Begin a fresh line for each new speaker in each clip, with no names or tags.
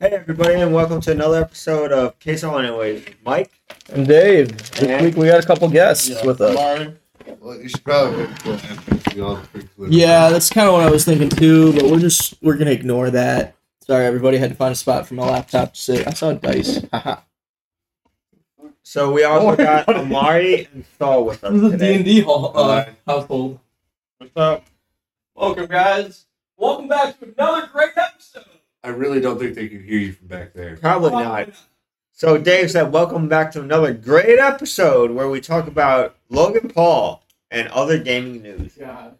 Hey everybody, and welcome to another episode of Case on Anyways. Mike,
And Dave, this
And-
week we got a couple guests
Yeah.
with us.
Martin. Well, you should probably wait until after we all drink with
Yeah, that's kind of what I was thinking too, but we're just we're gonna ignore that. Sorry, everybody had to find a spot for my laptop to sit. I saw dice. Haha.
so we also
Don't
got
about.
Amari and Saul with us
This is D
today.
and D hall uh,
Alright.
household.
What's up?
Welcome, guys. Welcome back to another great episode.
I really don't think they can hear you from back there.
Probably not. So Dave said, "Welcome back to another great episode where we talk about Logan Paul and other gaming news."
God,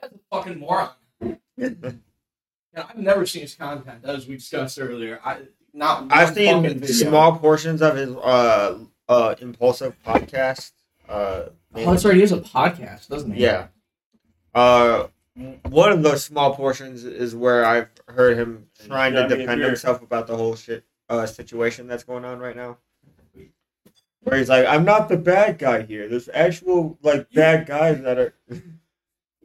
that's a fucking moron. Yeah, I've never seen his content, as we discussed earlier. I not.
I've seen
video.
small portions of his uh, uh, impulsive podcast. Uh,
Oh, that's right. He has a podcast, doesn't he?
Yeah. Uh, one of those small portions is where I've heard him trying to
Yeah, I mean,
defend
if
himself about the whole shit uh, situation that's going on right now. Where he's like, "I'm not the bad guy here. There's actual like bad guys that are."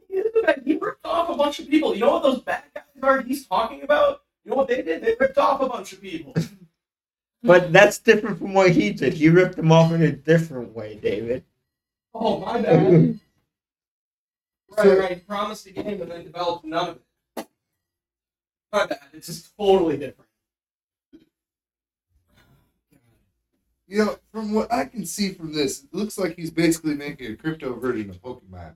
He is the bad- He ripped off a bunch of people. You know what those bad guys are he's talking about? You know what they did? They ripped off a bunch of people.
But that's different from what he did. He ripped them off in a different way, David.
Oh, my bad. right, right. He promised a game and then developed none of it. My bad. It's just totally different.
You know, from what I can see from this, it looks like he's basically making a crypto version of Pokemon.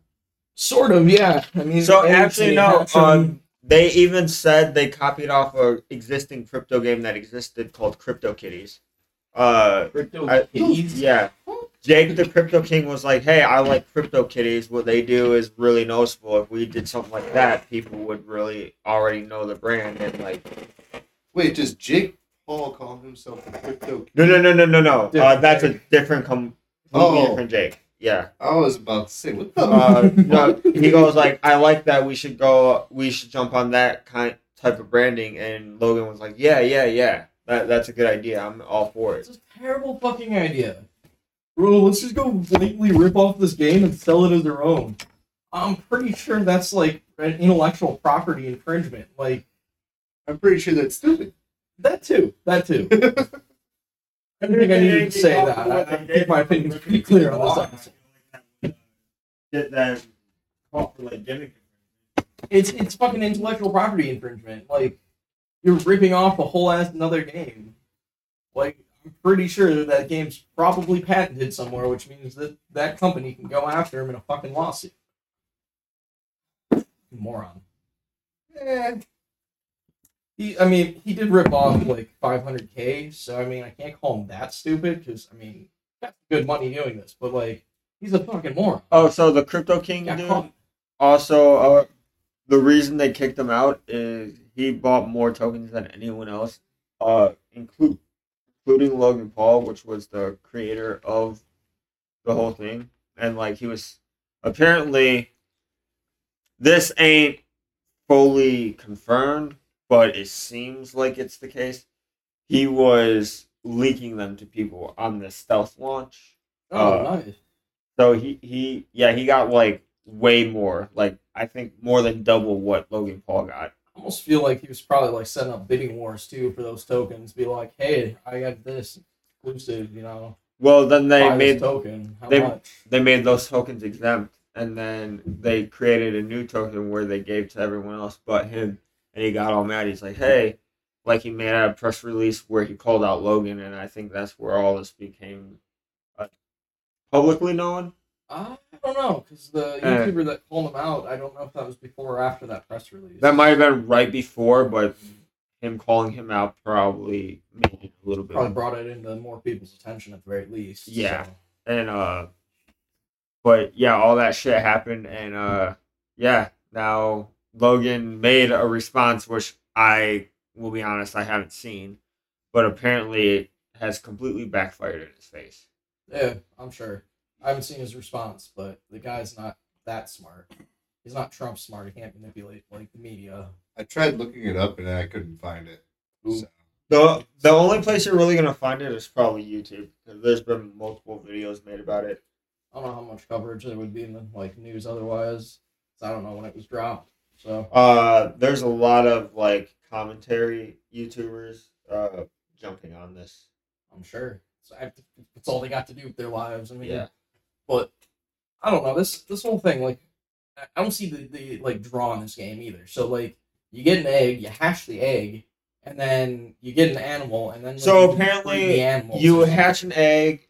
Sort of, yeah. I mean,
So
and
actually, no. Um, they even said they copied off a existing crypto game that existed called Crypto Kitties. Uh,
crypto
I-
kitties.
Yeah. Jake the Crypto King was like, hey, I like Crypto Kitties. What they do is really noticeable. If we did something like that, people would really already know the brand and like
Wait, does Jake Paul call himself a crypto?
No no no no no no. Uh, that's a
Jake.
different completely
Oh.
different Jake. Yeah.
I was about to say, what the?
Uh, no, he goes like, I like that. We should go. We should jump on that kind type of branding. And Logan was like, Yeah, yeah, yeah. That that's a good idea. I'm all for it."
It's a terrible fucking idea. Bro, let's just go blatantly rip off this game and sell it as their own. I'm pretty sure that's like an intellectual property infringement. Like
I'm pretty sure that's stupid.
that too. That too. I don't think I needed to say that. I, I think my opinion's pretty clear on this episode.
That call for like gimmick?
It's it's fucking intellectual property infringement. Like you're ripping off a whole ass another game. Like pretty sure that that game's probably patented somewhere, which means that that company can go after him in a fucking lawsuit. Moron.
Eh,
He, I mean, he did rip off like 500k, so I mean, I can't call him that stupid because I mean, got good money doing this, but like, he's a fucking moron.
Oh, so the Crypto King
Got
dude. Also, uh, the reason they kicked him out is he bought more tokens than anyone else, uh, include, including Logan Paul, which was the creator of the whole thing. And, like, he was apparently, this ain't fully confirmed, but it seems like it's the case. He was leaking them to people on the stealth launch.
Oh,
Uh,
nice.
So he he yeah he got like way more like I think more than double what Logan Paul got.
Almost feel like he was probably like setting up bidding wars too for those tokens. Be like, hey, I got this exclusive, you know,
Well, then they
buy
made
token. How
they-
much?
they made those tokens exempt, and then they created a new token where they gave to everyone else but him, and he got all mad. He's like, hey, like he made out a press release where he called out Logan, and I think that's where all this became uh, publicly known.
I don't know because the
Uh,
YouTuber that called him out, I don't know if that was before or after that press release.
That might have been right before, but him calling him out probably made it a little bit
probably brought it into more people's attention at the very least.
Yeah.
so.
and uh but yeah all that shit happened and uh yeah now logan made a response which i will be honest i haven't seen but apparently it has completely backfired in his face
Yeah, I'm sure. I haven't seen his response, but the guy's not that smart. He's not Trump smart. He can't manipulate like the media.
I tried looking it up and I couldn't find it. So,
the the only place you're really gonna find it is probably youtube 'cause there's been multiple videos made about it
I don't know how much coverage there would be in the like news otherwise. I don't know when it was dropped. So
uh there's a lot of like commentary YouTubers uh, jumping on this.
I'm sure. So I, that's all they got to do with their lives. I mean,
Yeah.
But I don't know this this whole thing. Like, I- don't see the, the like draw in this game either. So like, you get an egg, you hash the egg, and then you get an animal, and then like,
So
you
apparently
the
You hatch an egg.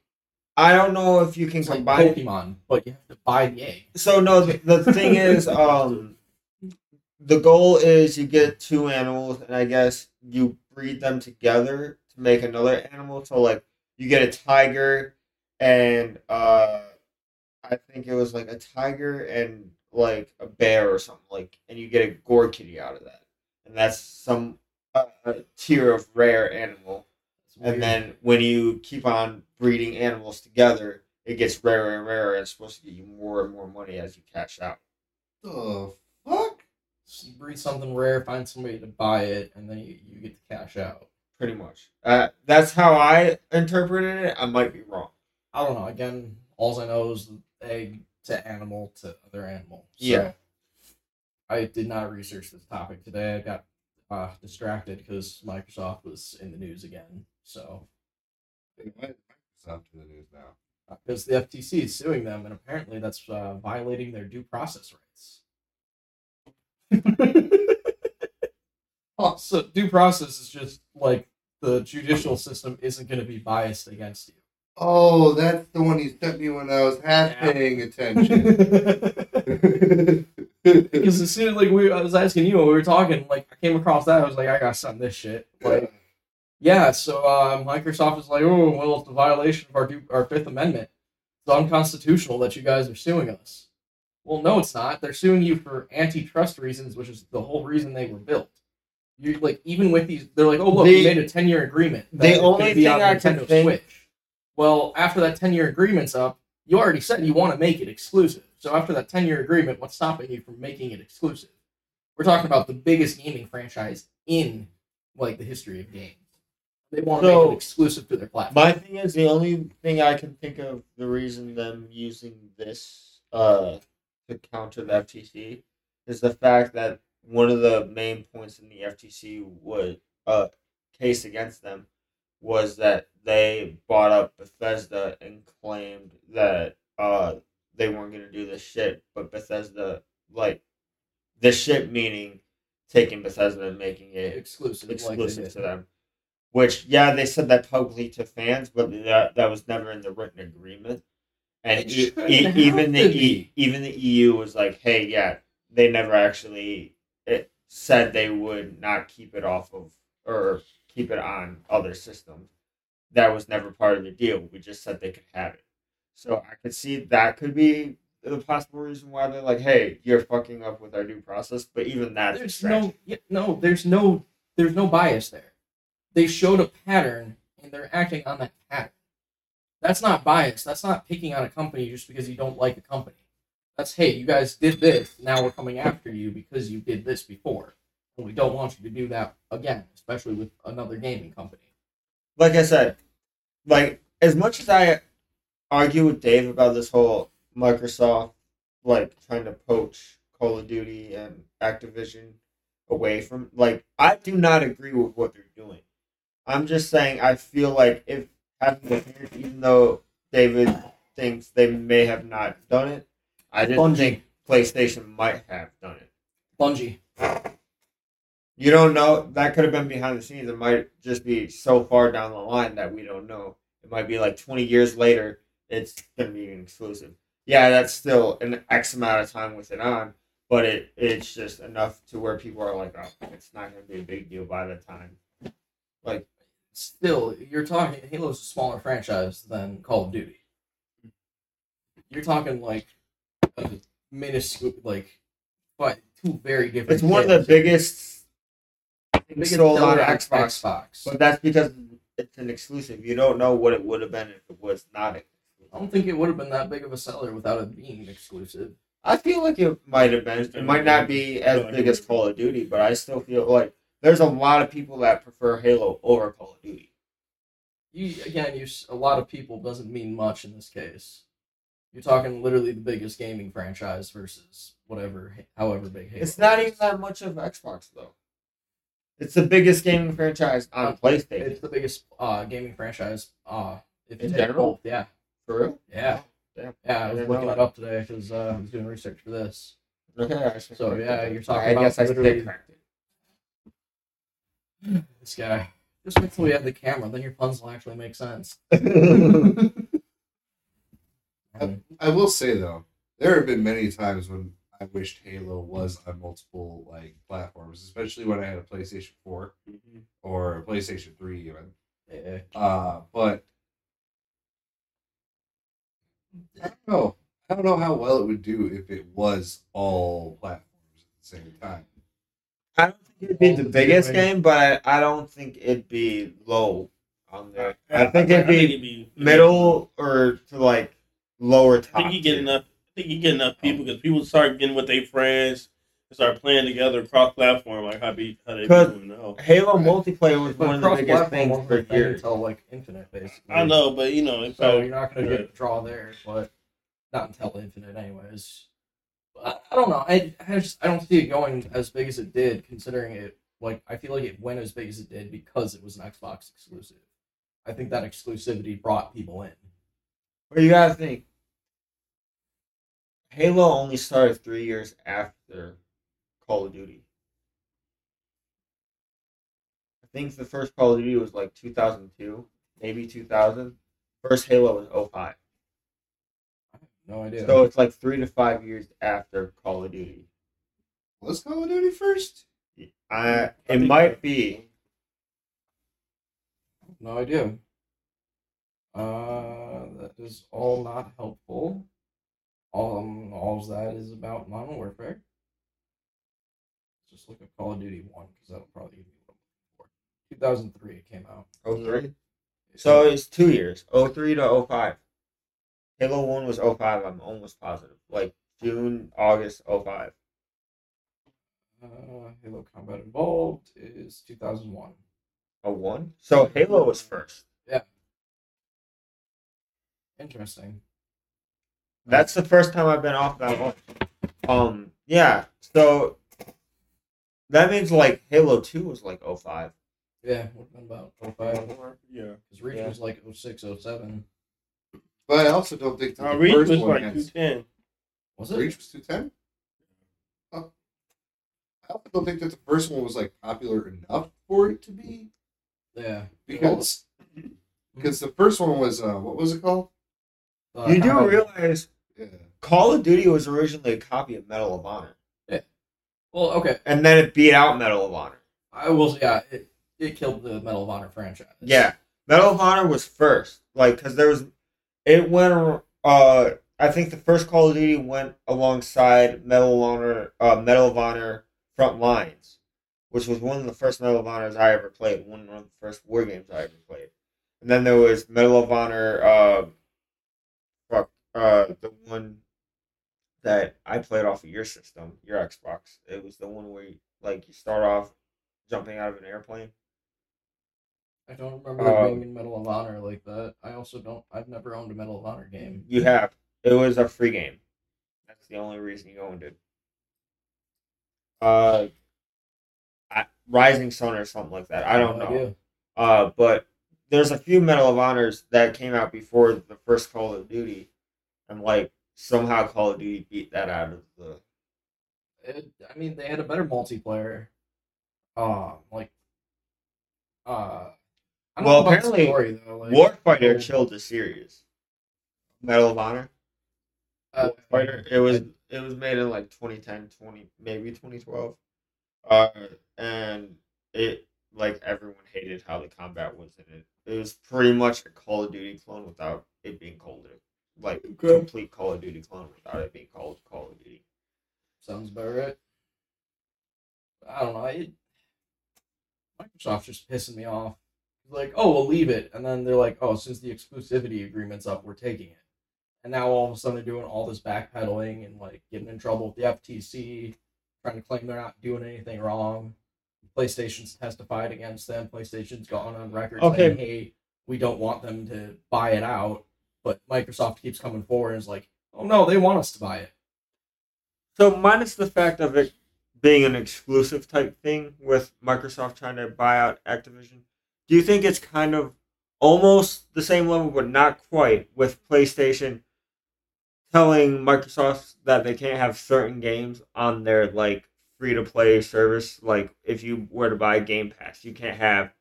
I don't know if you can
It's like
combine.
Pokemon, but you have to buy the egg.
So no, the, the thing is, um, the goal is you get two animals, and I guess you breed them together to make another animal. So like you get a tiger, and uh, I think it was like a tiger and like a bear or something like, and you get a gore kitty out of that, and that's some uh, a tier of rare animal. And then when you keep on breeding animals together, it gets rarer and rarer, and it's supposed to get you more and more money as you cash out.
The fuck?
So you breed something rare, find somebody to buy it, and then you, you get to cash out.
Pretty much. Uh, that's how I interpreted it. I might be wrong.
I don't know. Again, all I know is egg to animal to other animal. So
Yeah.
I did not research this topic today. I got uh, distracted because Microsoft was in the news again. So
Microsoft in the news now.
because the FTC is suing them, and apparently that's uh, violating their due process rights. oh, so due process is just like the judicial system isn't going to be biased against you.
Oh, that's the one you sent me when I was half
Yeah.
paying attention.
Because as soon as like we, I was asking you when we were talking, like I came across that, I was like, I got something this shit. Like, yeah, so um, Microsoft is like, oh, well, it's a violation of our due, our Fifth Amendment. It's unconstitutional that you guys are suing us. Well, no, it's not. They're suing you for antitrust reasons, which is the whole reason they were built. You like even with these, they're like, oh look, we made a ten year agreement.
the
that it could
only
be
thing
on
I can think-
Switch. Well, after that ten year agreement's up, you already said you want to make it exclusive. So after that 10 year agreement, what's stopping you from making it exclusive? We're talking about the biggest gaming franchise in like the history of games. They want to
So-
make it exclusive to their platform.
My thing is the only thing I can think of the reason them using this uh to counter the FTC is the fact that one of the main points in the FTC was uh case against them was that they bought up Bethesda and claimed that uh they weren't gonna do this shit, but Bethesda like this shit meaning taking Bethesda and making it
exclusive,
exclusive
did.
to them. Which, yeah, they said that publicly to fans, but that that was never in the written agreement. And e- e- even the e- even the EU was like, "Hey, yeah, they never actually it said they would not keep it off of or keep it on other systems. That was never part of the deal. We just said they could have it. So I could see that could be the possible reason why they're like, "Hey, you're fucking up with our due process." But even that's a
There's no, no, there's no, there's no bias there. They showed a pattern and they're acting on that pattern. That's not bias. That's not picking on a company just because you don't like a company. That's hey, you guys did this. Now we're coming after you because you did this before, and we don't want you to do that again, especially with another gaming company.
like I said, like as much as I argue with Dave about this whole Microsoft like trying to poach Call of Duty and Activision away from like I do not agree with what they're doing. I'm just saying I feel like if having the parents, even though David thinks they may have not done it, I just
Bungie.
think PlayStation might have done it.
Bungie.
You don't know. That could have been behind the scenes. It might just be so far down the line that we don't know. It might be like 20 years later, it's going to be an exclusive. Yeah, that's still an X amount of time with it on, but it it's just enough to where people are like, oh, it's not going to be a big deal by the time. Like,
Still, you're talking Halo's a smaller franchise than Call of Duty. You're talking like a minuscule, like, but two very different.
it's one of the biggest
Biggest
sold on Xbox,
Xbox.
but that's because it's an exclusive. You don't know what it would have been if it was not an
I don't think it would have been that big of a seller without it being exclusive.
I feel like it might have been. It might not be as big as Call of Duty, but I still feel like there's a lot of people that prefer Halo over Call of Duty.
You again, you a lot of people doesn't mean much in this case. You're talking literally the biggest gaming franchise versus whatever, however big Halo.
It's not
is.
even that much of Xbox though. It's the biggest gaming franchise on PlayStation.
It's the biggest uh, gaming franchise. Uh, if
In general?
both, yeah,
For real?
yeah,
Damn.
yeah.
I
I was
didn't
looking
know
it up today because uh, I was doing research for this.
Okay.
So, yeah, you're talking
I
about
guess I
literally-
stay corrected.
This guy. Just wait till we have the camera, then your puns will actually make sense. Um,
I will say though, there have been many times when I wished Halo was on multiple like platforms, especially when I had a PlayStation 4 or a PlayStation 3 even.
yeah.
Uh, but I don't know. I don't know how well it would do if it was all platforms at the same time.
I don't think it'd be
All
the
the
biggest
different-
game, but I don't think it'd be low on there. I think
I
it'd be
it'd be
middle or to like lower
I
top.
think you get enough. I think you get enough people oh. because people start getting with their friends and start playing together cross platform like how be how they be doing now.
Halo multiplayer was
But
one of the biggest things for
a
years.
until like Infinite, basically.
I know, but you know,
So
like,
you're not gonna get a draw there, but not until Infinite, anyways. I, I don't know. I, I just I don't see it going as big as it did, considering it. Like I feel like it went as big as it did because it was an Xbox exclusive. I think that exclusivity brought people in.
But you gotta think, Halo only started three years after Call of Duty. I think the first Call of Duty was like 2002, maybe 2000. First Halo was 05.
No idea.
So it's like three to five years after Call of Duty.
Let's Call of Duty first.
I, it
think-
might be.
No idea. Uh, that is all not helpful. All um, all of that is about Modern Warfare. Just look at Call of Duty One because that'll probably give me what I'm looking for. 2003 it came out.
Oh three. So it's two years, 03 to 05. Halo 1 was 05, I'm almost positive. Like June, August 05.
uh, Halo Combat Evolved is 2001.
A 1? So Halo was first. Yeah.
Interesting.
That's the first time I've been off that one. Um, yeah, so that means like Halo 2 was like 05.
Yeah, would have been about 05.
yeah.
Because Reach
Yeah.
was like 06, 07.
But I also don't think that
Uh,
the
Reach
first
was
one
like
has
two ten.
Was it?
Reach was two ten. I also don't think that the first one was like popular enough for it to be
Yeah.
because because the first one was uh what was it called?
Uh,
you do
Combat-
realize
Yeah.
Call of Duty was originally a copy of Medal of Honor. Yeah.
Well, okay.
And then it beat out Medal of Honor.
I will. Yeah, it, it killed the Medal of Honor franchise.
Yeah, Medal of Honor was first, like because there was, it went. Uh, I think the first Call of Duty went alongside Medal of Honor, uh, Medal of Honor Front Lines, which was one of the first Medal of Honors I ever played. One of the first war games I ever played, and then there was Medal of Honor. Uh, fuck, uh, the one that I played off of your system, your Xbox. It was the one where you, like you start off jumping out of an airplane.
I don't remember
Um,
being in Medal of Honor like that. I also don't. I've never owned a Medal of Honor game.
You have. It was a free game. That's the only reason you owned it. Uh, I- Rising Sun or something like that. I don't
No
know.
idea.
Uh, but there's a few Medal of Honors that came out before the first Call of Duty, and like somehow Call of Duty beat that out of the.
It, I mean, they had a better multiplayer. Um, like, uh, I don't
Well,
know about the
apparently,
story though. Like,
Warfighter killed the series. Medal of Honor.
uh,
Warfighter. It was it was made in like 2010, 20 maybe 2012. Uh, and it like everyone hated how the combat was in it. It was pretty much a Call of Duty clone without it being called it. Like
Okay.
complete Call of Duty clone without it being called Call of Duty.
Sounds about right. I don't know. It, Microsoft's just pissing me off. Like, oh, we'll leave it, and then they're like, oh, since the exclusivity agreement's up, we're taking it. And now all of a sudden they're doing all this backpedaling and like getting in trouble with the FTC, trying to claim they're not doing anything wrong. PlayStation's testified against them. PlayStation's gone on record
Okay.
saying, hey, we don't want them to buy it out. But Microsoft keeps coming forward and is like, oh no, they want us to buy it.
So minus the fact of it being an exclusive type thing with Microsoft trying to buy out Activision. Do you think it's kind of almost the same level, but not quite, with PlayStation telling Microsoft that they can't have certain games on their like free to play service? Like if you were to buy Game Pass, you can't have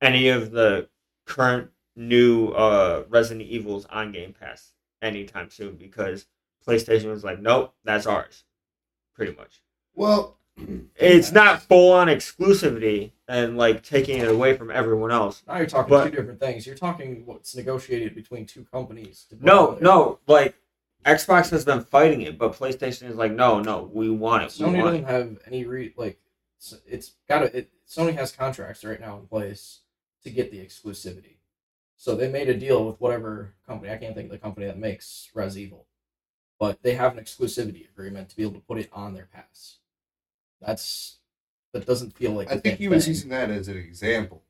any of the current new uh Resident Evils on Game Pass anytime soon because PlayStation was like, nope, that's ours, pretty much.
Well,
It's not full on exclusivity and like taking it away from everyone else.
Now you're talking
But-
two different things. You're talking what's negotiated between two companies. to
No,
there.
no, like Xbox has been fighting it, but PlayStation is like, no, no, we want it. We
Sony
want
doesn't
it.
have any re like. it's- It's got to. It, Sony has contracts right now in place to get the exclusivity. So they made a deal with whatever company. I can't think of the company that makes Res Evil, but they have an exclusivity agreement to be able to put it on their pass. That's that doesn't feel like.
I
the
think
same
he was
thing.
using that as an example.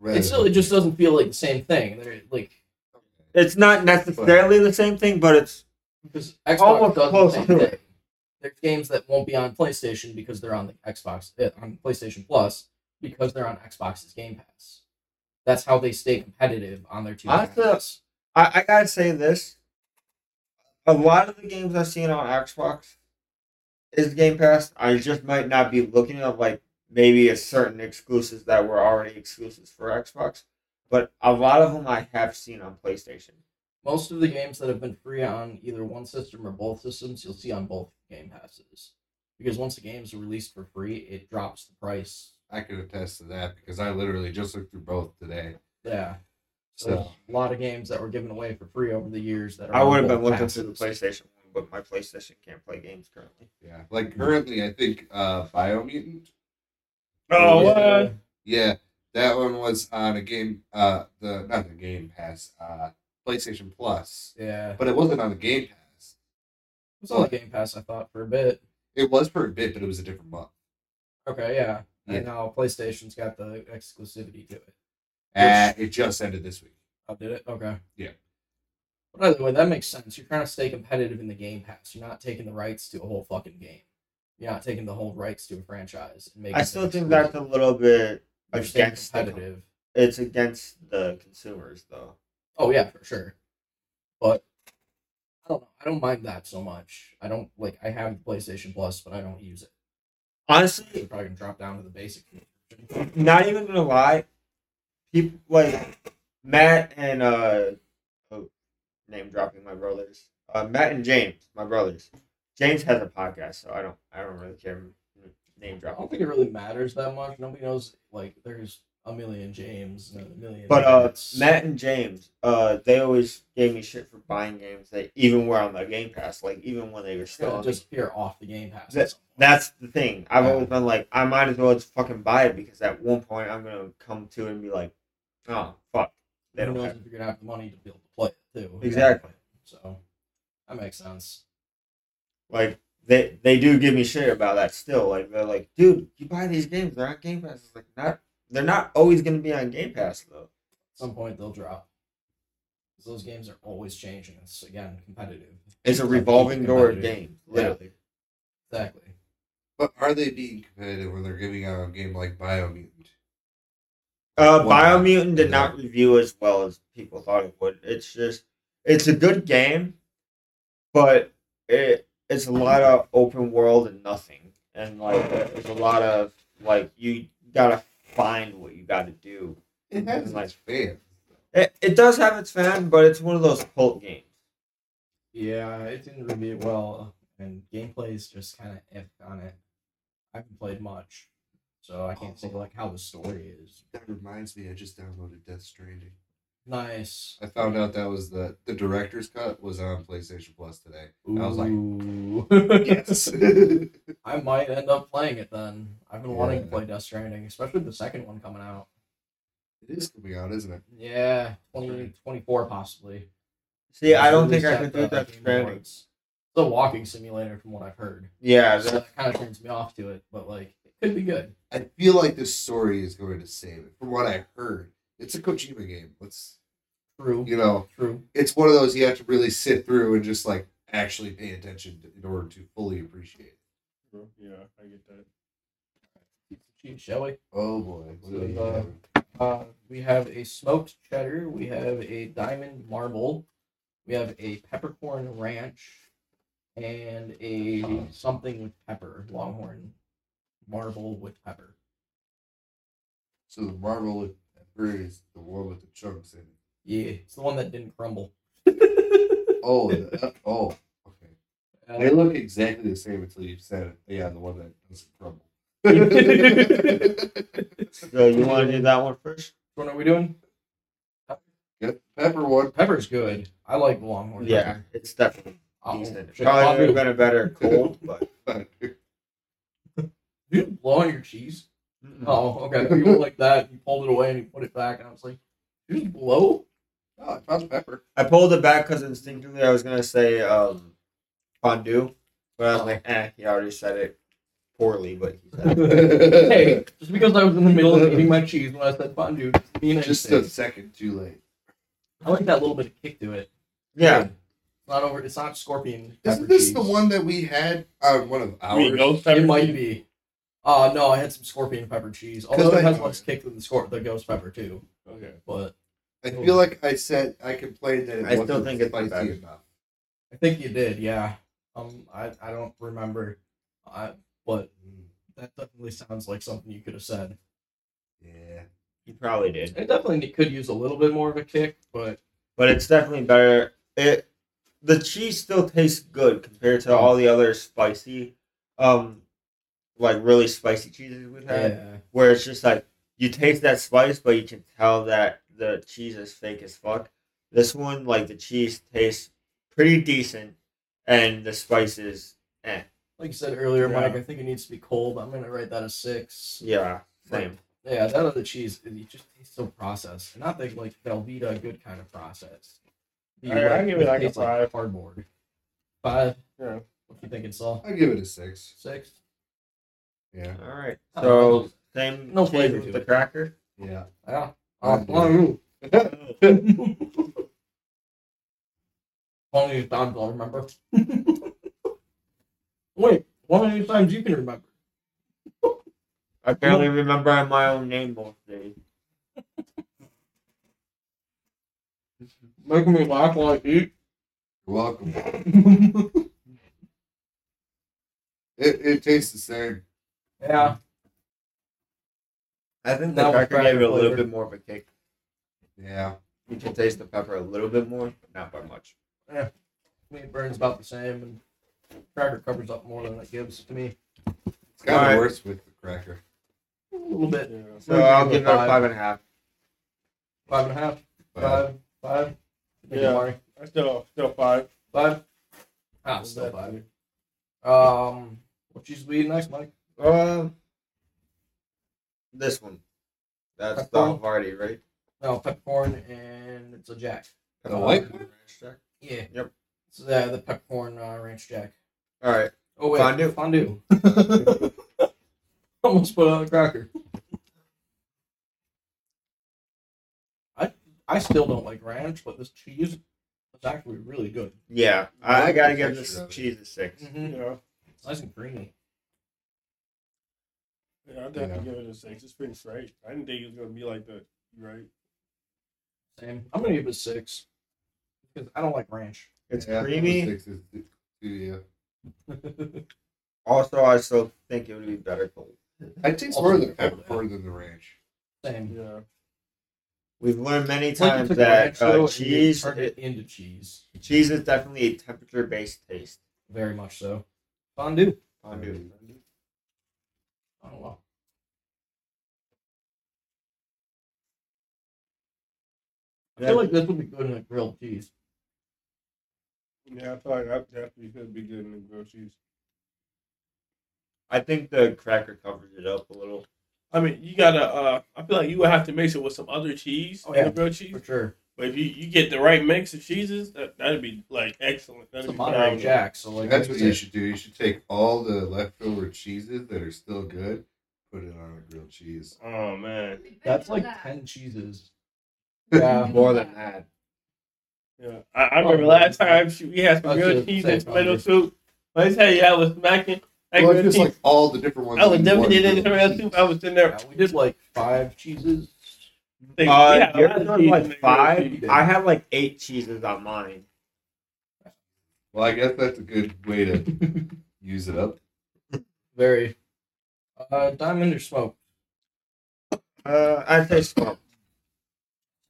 rather
It still it just doesn't feel like the same thing. They're like
It's not necessarily the same thing, but it's
because Xbox
Almost
does
close
the same
to it.
thing. There's games that won't be on PlayStation because they're on the Xbox uh, on PlayStation Plus because they're on Xbox's Game Pass. That's how they stay competitive on their two.
Honestly. I, I gotta say this. A lot of the games I've seen on Xbox is Game Pass. I just might not be looking at like maybe a certain exclusives that were already exclusives for Xbox, but a lot of them I have seen on PlayStation.
Most of the games that have been free on either one system or both systems, you'll see on both Game Passes. Because once the games are released for free, it drops the price.
I could attest to that because I literally just looked through both today.
Yeah.
So
There's a lot of games that were given away for free over the years that are
I would have been looking through the. PlayStation one, but my PlayStation can't play games currently.
yeah, like currently, I think uh Biomutant.
Oh,
Yeah.
what?
Yeah, that one was on a game. Uh, the not the Game Pass. Uh, PlayStation Plus,
Yeah.
but it wasn't on the Game Pass.
It was on the Game Pass, I thought, for a bit.
It was for a bit, but it was a different month.
Okay, yeah.
Yeah.
And now PlayStation's got the exclusivity to it.
Uh, it just ended this week.
Oh, did it? Okay.
Yeah.
But either way, that makes sense. You're trying to stay competitive in the Game Pass. You're not taking the rights to a whole fucking game. You're not taking the whole rights to a franchise. And making
I still think that's a little bit
You're staying
against the, it's against the consumers though.
Oh yeah, for sure. But I don't know. I don't mind that so much. I don't like. I have the PlayStation Plus, but I don't use it.
Honestly,
We're probably gonna drop down to the basic.
not even gonna lie, people like Matt and uh, oh, name dropping my brothers. Uh, Matt and James, my brothers. James has a podcast, so I don't, I don't really care. Name
drop.
I
don't think it really matters that much. Nobody knows. Like, there's a million James and a million.
But uh, Matt and James, uh, they always gave me shit for buying games that even were on the Game Pass, like even when they were still the
just appear off the Game Pass.
That-
at some point.
That's the thing. I've
Yeah.
always been like, I might as well just fucking buy it because at one point I'm gonna come to it and be like, oh fuck, they
Who
don't
knows
have.
if you're gonna have the money to be able to play it too.
Exactly.
So that makes sense.
Like they they do give me shit about that still. Like they're like, dude, you buy these games, they're on Game Pass. It's like not, they're not always gonna be on Game Pass though.
At some point they'll drop. Those games are always changing. It's again competitive.
It's a revolving door of
competitive.
games,
Yeah.
literally.
Exactly.
But are they being competitive when they're giving out a game like Biomutant?
Uh,
Wow.
Biomutant did not review as well as people thought it would. It's just, it's a good game, but it it's a lot of open world and nothing, and like there's a lot of like you gotta find what you gotta do.
It has its fans.
It, it does have its fan, but it's one of those cult games.
Yeah, it didn't review well, uh, and gameplay is just kind of if on it. I haven't played much, so I can't say like how the story is.
That reminds me, I just downloaded Death Stranding.
Nice.
I found out that was the the director's cut was on PlayStation Plus today. I was like, yes.
I might end up playing it then. I've been wanting to play Death Stranding, especially the second one coming out.
it is coming out, isn't it?
Yeah, 2024 possibly.
See, I don't think I could do
the
that. Stranding.
Awards. It's a walking simulator from what I've heard.
Yeah,
So
that-
that kind of turns me off to it, but like it could be good.
I feel like this story is going to save it. From what I heard, it's a Kojima game. Let's
True.
you know,
True.
it's one of those you have to really sit through and just like actually pay attention to, in order to fully appreciate. it.
true. Yeah, I get that.
Cheese, shall we?
Oh boy. We
So, uh,
have?
Uh, we have a smoked cheddar. We have a diamond marble. We have a peppercorn ranch, and a something with pepper. Longhorn marble with pepper.
So the marble with pepper is the one with the chunks in it.
Yeah, it's the one that didn't crumble.
Oh, the, oh, okay. They look exactly the same until you said it. Yeah, the one that doesn't crumble.
So you want to do that one first?
What are we doing?
Get pepper one.
Pepper's good. I like the longhorn.
Yeah,
pepper.
it's definitely
Oh,
decent. Probably would have been a better cold, but
Did you blow on your cheese?
Mm-mm.
Oh, okay. You went like that. You pulled it away and you put it back, and I was like, "Did you blow?"
Oh, I found pepper.
I pulled it back because instinctively I was gonna say um, fondue, but I was like, eh, he already said it poorly, but he said it.
hey, just because I was in the middle of eating my cheese when I said fondue, doesn't mean
Just
anything.
a second too late.
I like that little bit of kick to it.
yeah,
It's not over. It's not scorpion.
Isn't
pepper
this
cheese.
the one that we had on one of
I mean,
ours?
ghost pepper.
It might be. Uh no, I had some scorpion pepper cheese. Although
I-
it has less kick than the scor- the ghost pepper too.
Okay.
But
I feel like I said I complained that it
I still
wasn't
think it's
spicy
better.
enough.
I think you did, yeah. Um, I I don't remember. I but that definitely sounds like something you could have said.
Yeah.
You probably did,
It definitely could use a little bit more of a kick, but
but it's definitely better. It the cheese still tastes good compared to all the other spicy, um, like really spicy cheeses we've had.
yeah,
where it's just like you taste that spice, but you can tell that the cheese is fake as fuck. This one, like the cheese tastes pretty decent, and the spice is eh.
like you said earlier,
Yeah.
Mike. I think it needs to be cold. I'm gonna write that a six.
Yeah, same.
Yeah, that other cheese, it just tastes so processed. And not the like Velveeta good kind of process. The,
I- I give it like a
tastes
five.
cardboard. Five.
Yeah.
What you thinking, Saul?
I give it a six.
Six.
Yeah.
All right, so same
no flavor
with
to
the
it.
cracker.
Yeah.
Yeah.
Uh,
Oh, Only times I'll remember. Wait, how many times you can remember?
I barely remember my own name most days.
Making me laugh while I eat.
You're welcome. It, it tastes the same.
Yeah.
I think the
That was
cracker
cracker
gave it a little bit more of a kick.
Yeah.
You can taste the pepper a little bit more, but not by much.
I mean, it burns about the same, and cracker covers up more than it gives to me.
It's kind of
Alright.
worse with the cracker.
A little bit.
Yeah.
So I'll give it a five and a half.
Five and a half.
But
Five. Five. Thank you,
Yeah.
Mari.
I still still five.
Five. Ah, still five. Um, what cheese we eat next, Mike?
Um, this one. That's the
Peppercorn?
Havarti, right?
No, peppercorn and it's a jack.
The white one?
Yeah.
Yep.
So yeah, the peppercorn uh, ranch jack.
All right.
Oh wait,
Fondue.
Fondue. Almost put on a cracker. I I still don't like ranch, but this cheese is actually really good.
Yeah,
I
I, I gotta give this cheese a 6
Mm-hmm.
Yeah.
It's nice and creamy.
Yeah, I'd have to give it a six. It's pretty straight. I didn't think it was gonna be like that. Right.
Same. I'm gonna give it a six because I don't like ranch.
It's
yeah,
creamy.
Six is, yeah.
Also, I still think it would be better cold.
I taste
Also
more of the
cold,
peppercorn than the ranch.
Same.
Yeah.
We've learned many
It's like you
times that
ranch,
uh, cheese
turned
it,
it into cheese.
cheese is definitely a temperature based taste.
Very much so. Fondue.
Fondue.
I don't. I feel like this would be good in a grilled cheese.
Yeah, I feel like that definitely could be good in the grilled cheese.
I think the cracker covers it up a little.
I mean, you gotta. uh I feel like you would have to mix it with some other cheese,
Oh,
in
yeah.
the grilled cheese.
For sure.
But if you, you get the right mix of cheeses, that that'd be like excellent.
It's
That'd
a
be
Monterey
phenomenal.
Jack, so like
That's what you should do. You should take all the leftover cheeses that are still good, put it on a grilled cheese.
Oh man,
That's like ten cheeses. Yeah.
More than that.
yeah. I, I remember last oh, time she, we had some grilled cheese and tomato
probably.
soup. Let me tell you, I was smacking. I,
Well, just
with
like all the different ones.
you. I was definitely
one
did
group.
it too. I was in there.
Yeah, we did like five cheeses.
Thinking,
Uh,
yeah, a
yours
lot
was
cheese
like five. I had like eight cheeses on mine.
Well, I guess that's a good way to use it up.
Very. Uh, diamond or smoke?
Uh, I'd say smoke.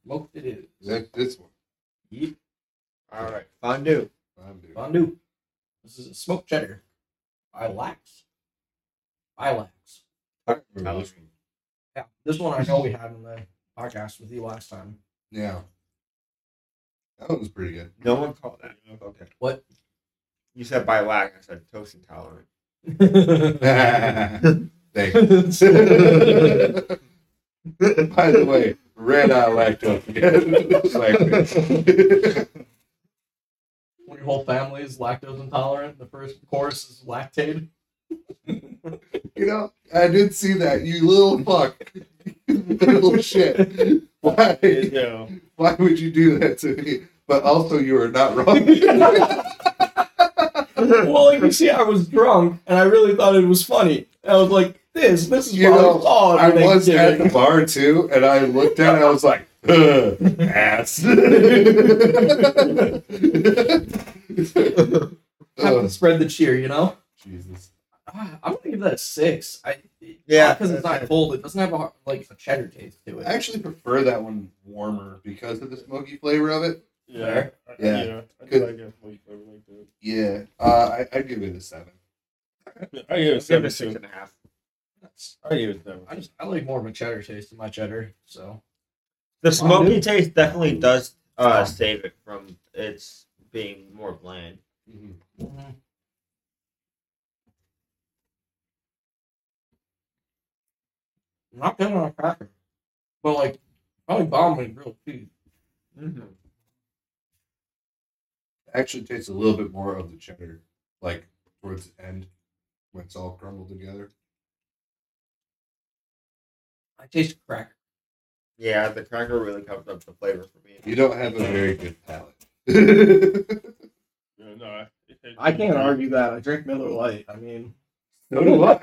Smoked it is.
That this one.
Yep.
All right, fondue.
Fondue.
Fondue. This is a smoked cheddar. I Lax. By Lax.
I remember this one.
Yeah, this one I know we had in the podcast with you last time.
Yeah. That one was pretty good.
No one called that. Okay.
What?
You said by lack. I said toast intolerant.
Thanks. By the way, red eye lactose again.
When your whole family is lactose intolerant, the first course is lactate.
You know, I did see that. You little fuck. little shit. Why?
Yeah.
Why would you do that to me? But also, you are not wrong.
well, like you see, I was drunk and I really thought it was funny. And I was like, "This, this is
You
what
know,
I.
I was at the bar too, and I looked at it. And I was like, "Ugh, ass.
Have to spread the cheer, you know.
Jesus.
Ah, I'm gonna give that a six. I
Yeah,
because it's not cold. It doesn't have a like a cheddar taste to it.
I actually prefer that one warmer because of the smoky flavor of it.
Yeah.
Fair.
Yeah.
Yeah. I
Good.
do like that smoky flavor like that.
Yeah, uh, I, I'd give it a seven.
I give it
Give it
seven
a six a half.
That's-
I give it seven.
I just I like more of a cheddar taste in my cheddar. So
The smoky
Fondue?
taste definitely does uh, save it from its being more bland.
mm-hmm. Not good on a cracker, but like probably bomb with grilled cheese.
Mm-hmm.
Actually, tastes a little bit more of the cheddar, like towards the end when it's all crumbled together.
I taste a cracker.
Yeah, the cracker really comes up the flavor for me.
You don't have a very good palate.
Yeah, no, I, it tastes
I can't
good.
argue that. I drink Miller Lite. I mean,
so do I.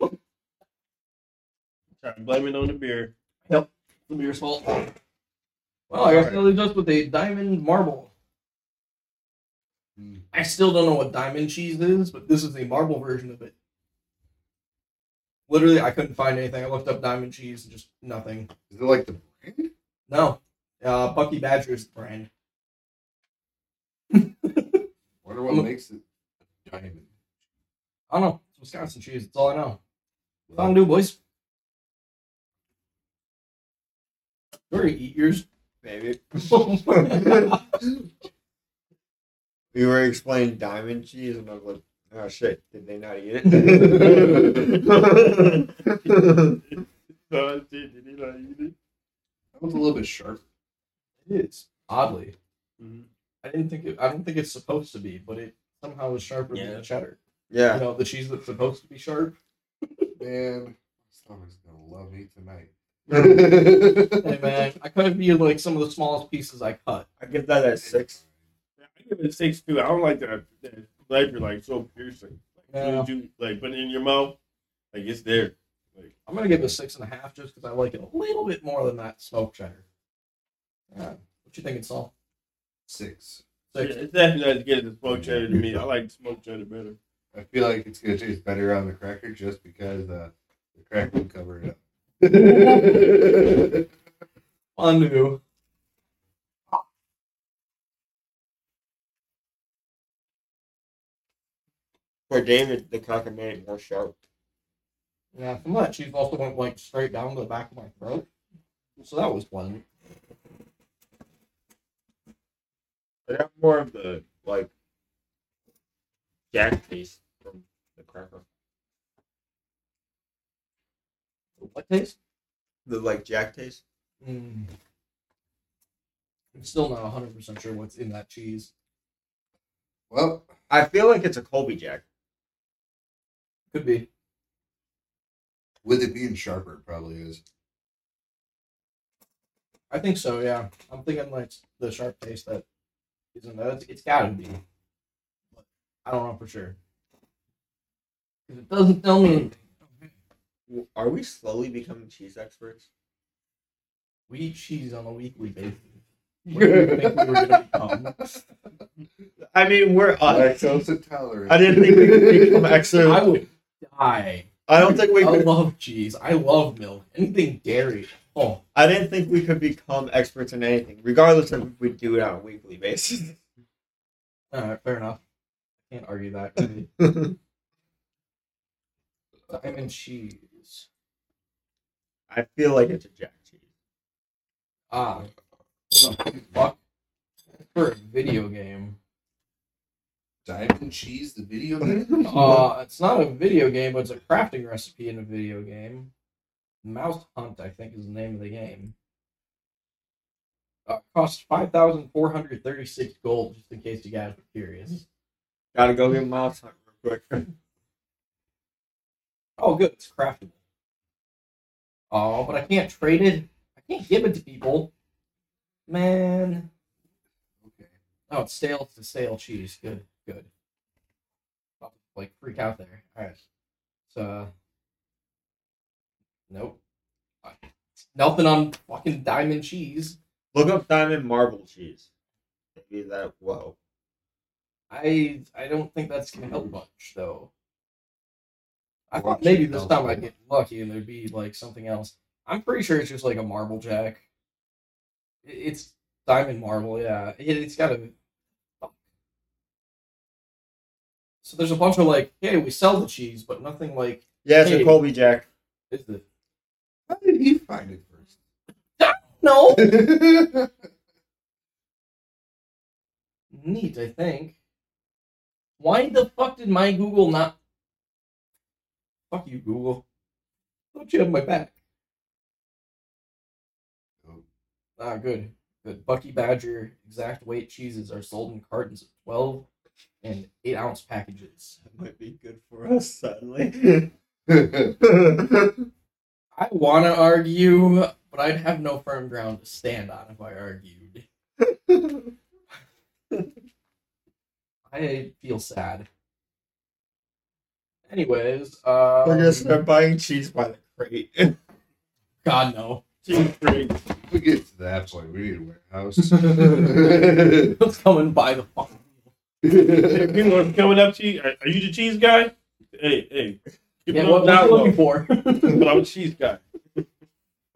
Try to blame it on the beer.
Nope, the beer's fault. Well, I guess really just with a diamond marble.
Hmm.
I still don't know what diamond cheese is, but this is a marble version of it. Literally, I couldn't find anything. I looked up diamond cheese and just nothing.
Is it like the brand?
No. Uh, Bucky Badger's the brand.
Wonder what
I'm a-
makes it diamond.
I don't know. It's Wisconsin cheese. That's all I know. Fondue, boys. You're gonna eat yours.
Maybe. We were explaining diamond cheese, and I was like, oh shit, did they not eat it?
So, did, did he not eat it?
That one's a little bit sharp.
It is oddly.
Mhm.
I didn't think it. I don't think it's supposed to be, but it somehow is sharper than
Yeah.
the cheddar.
yeah.
You know, the cheese that's supposed to be sharp.
Man, my stomach's gonna love me tonight.
Hey man, I couldn't be like some of the smallest pieces I cut.
I give that at six.
Yeah, I give it six too. I don't like that, that flavor like so piercing. Like,
Yeah.
you, like put it in your mouth, like it's there. Like
I'm gonna give it a six and a half just because I like it a little bit more than that smoked cheddar. Yeah. What you thinking, Saul?
Six.
yeah, it's definitely not as good as the smoked cheddar to me. I like the smoked cheddar better.
I feel like it's gonna taste better on the cracker just because uh, the cracker will cover it up.
Fondue.
For David, the cracker made it more sharp.
Yeah, from that cheese also went like straight down to the back of my throat. So that was pleasant.
I had more of the like jack taste from the cracker.
What taste?
The like jack taste.
Mm. I'm still not 100% sure what's in that cheese.
well,
I feel like it's a Colby Jack.
Could be.
with it being sharper, it probably is.
I think so, yeah. I'm thinking like the sharp taste that isn't that. It's, it's gotta be. But I don't know for sure. 'Cause It doesn't tell me anything.
Are we slowly becoming cheese experts?
We eat cheese on a weekly basis. What do you think we were gonna become?
I mean, we're. Uh,
Lactose intolerant.
I didn't think we could become experts.
I would die.
I don't think we
I
could.
love cheese. I love milk. Anything dairy. Oh,
I didn't think we could become experts in anything, regardless of if we do it on a weekly basis.
alright, fair enough. Can't argue that. I Diamond cheese.
I feel like it's a jack cheese.
Ah, what the fuck? For a video game.
Diamond cheese, the video game.
Uh, it's not a video game, but it's a crafting recipe in a video game. Mouse Hunt, I think, is the name of the game. Uh, cost five thousand four hundred thirty-six gold, just in case you guys were curious.
Gotta go get mouse hunt real quick.
Oh, good, it's craftable. Oh, but I can't trade it. I can't give it to people. Man.
Okay.
Oh, it's stale. It's a stale cheese. Good, good. I'll, like freak out there. All right. So, uh, nope. Uh, nothing on fucking diamond cheese.
Look up diamond marble cheese. Maybe that. Whoa.
I I don't think that's gonna help much though. I thought maybe this time. I'd get lucky and there'd be like something else. I'm pretty sure it's just like a marble jack. It's diamond marble, yeah. It, it's got a. So there's a bunch of like, hey, we sell the cheese, but nothing like
Yeah, it's
Hey.
a Colby Jack.
is it?
How did he find it first? No.
Neat, I think. Why the fuck did my Google not? Fuck you, Google. Don't you have my back?
Oh.
Ah, good. Good. Bucky Badger exact weight cheeses are sold in cartons of 12 and 8 ounce packages.
That might be good for us, sadly.
I want to argue, but I'd have no firm ground to stand on if I argued. I feel sad. Anyways, uh,
We're gonna start buying cheese by the crate.
God no.
Cheese crate.
we get to that point. We need a warehouse.
Let's come and buy the fucking.
Hey, people are coming up to you. Are, are you the cheese guy? Hey, hey.
Yeah, what,
on
what you looking for? what
But I'm a cheese guy.
What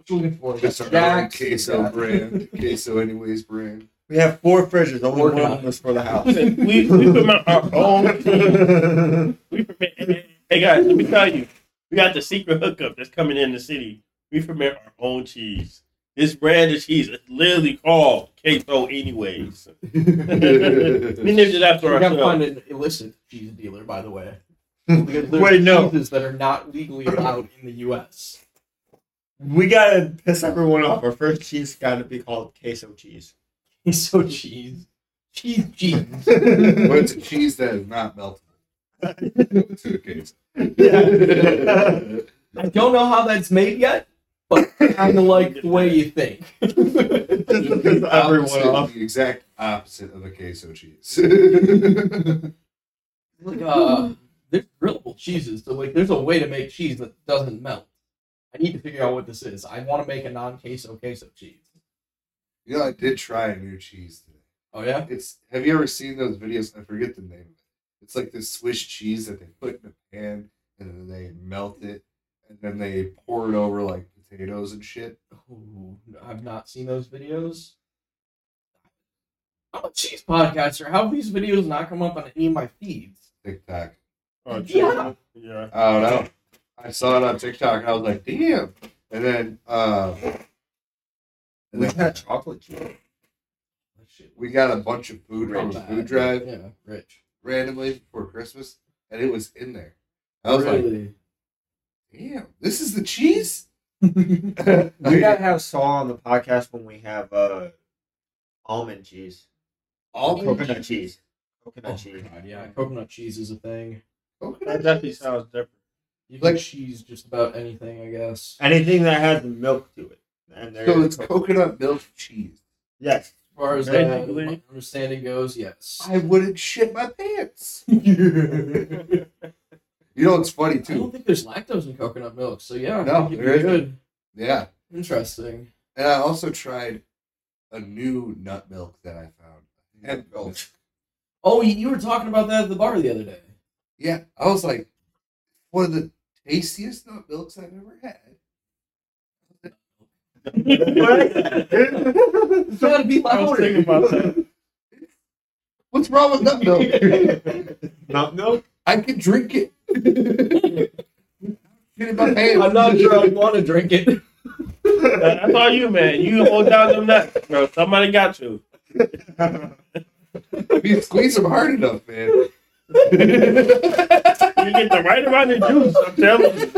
you looking for?
That's our own
Jacks,
queso brand. Queso anyways brand.
We have four fridges. Only
Working
one of them is for the house.
we we promote our own cheese. We permit, hey, hey guys, let me tell you, we got the secret hookup that's coming in the city. We permit our own cheese. This brand of cheese is literally called queso, anyways. we named it after
We gotta find an illicit cheese dealer, by the way.
Wait, no.
cheeses that are not legally allowed in the U.S.
We gotta piss everyone off. Our first cheese gotta be called queso cheese.
Queso cheese, cheese cheese.
but it's a cheese that is not meltable. to a queso.
I don't know how that's made yet, but I kind of like the way you think.
Just to everyone off.
The exact opposite of a queso cheese.
like uh, there's grillable cheeses, so like there's a way to make cheese that doesn't melt. I need to figure out what this is. I want to make a non-queso queso cheese.
You know, I did try a new cheese today.
Oh yeah,
It's have you ever seen those videos? I forget the name of it. It's like this Swiss cheese that they put in a pan and then they melt it and then they pour it over like potatoes and shit.
Ooh, I've not seen those videos. I'm a cheese podcaster. How have these videos not come up on any of my feeds?
TikTok.
Oh,
Yeah.
yeah.
I don't know. I saw it on TikTok and I was like, damn. And then uh and
We
then
had chocolate cheese.
That shit
we got a bunch of food from the food drive
Yeah, rich.
randomly before Christmas and it was in there. I was like,
really?
damn, this is the cheese?
We gotta have Saul on the podcast when we have uh almond cheese.
Almond
coconut cheese. Coconut
Oh,
cheese.
God, yeah, coconut cheese is a thing.
Coconut
That definitely
cheese?
sounds different.
You can
Like-
cheese just about anything, I guess.
Anything that has milk to it. And
So it's coconut milk cheese.
Yes.
As far as uh,
Basically.
my understanding goes, yes.
I wouldn't shit my pants. You know it's funny too.
I don't think there's lactose in coconut milk, so yeah,
No,
think
there
good.
Yeah.
Interesting.
And I also tried a new nut milk that I found. And milk.
Oh, you, you were talking about that at the bar the other day.
Yeah, I was like, one of the tastiest nut milks I've ever had.
It's gotta be
I was thinking about that.
What's wrong with nut milk?
Not milk.
I can drink it. Get in my hand.
I'm not sure I want to drink it.
That's all you, man. You hold down them nuts, bro. Somebody got you.
You squeeze them hard enough, man.
You get the right amount of juice. I'm telling you.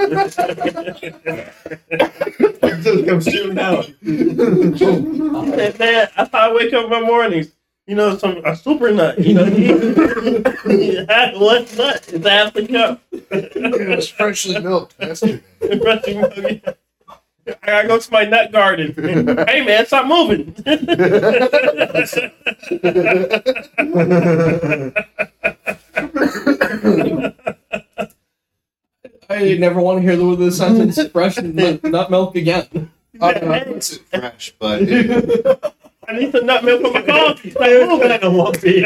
Just come shooting out.
And man, that's how I wake up in the mornings. You know, some a super nut. You know, you had one nut is half the cup.
It was freshly milked yesterday.
I gotta go to my nut garden. hey man, stop moving.
I never want to hear the, word of the sentence fresh nut, nut milk again.
I don't know if it's fresh, but it,
I need some nut milk for my coffee. Stop moving.
I won't be.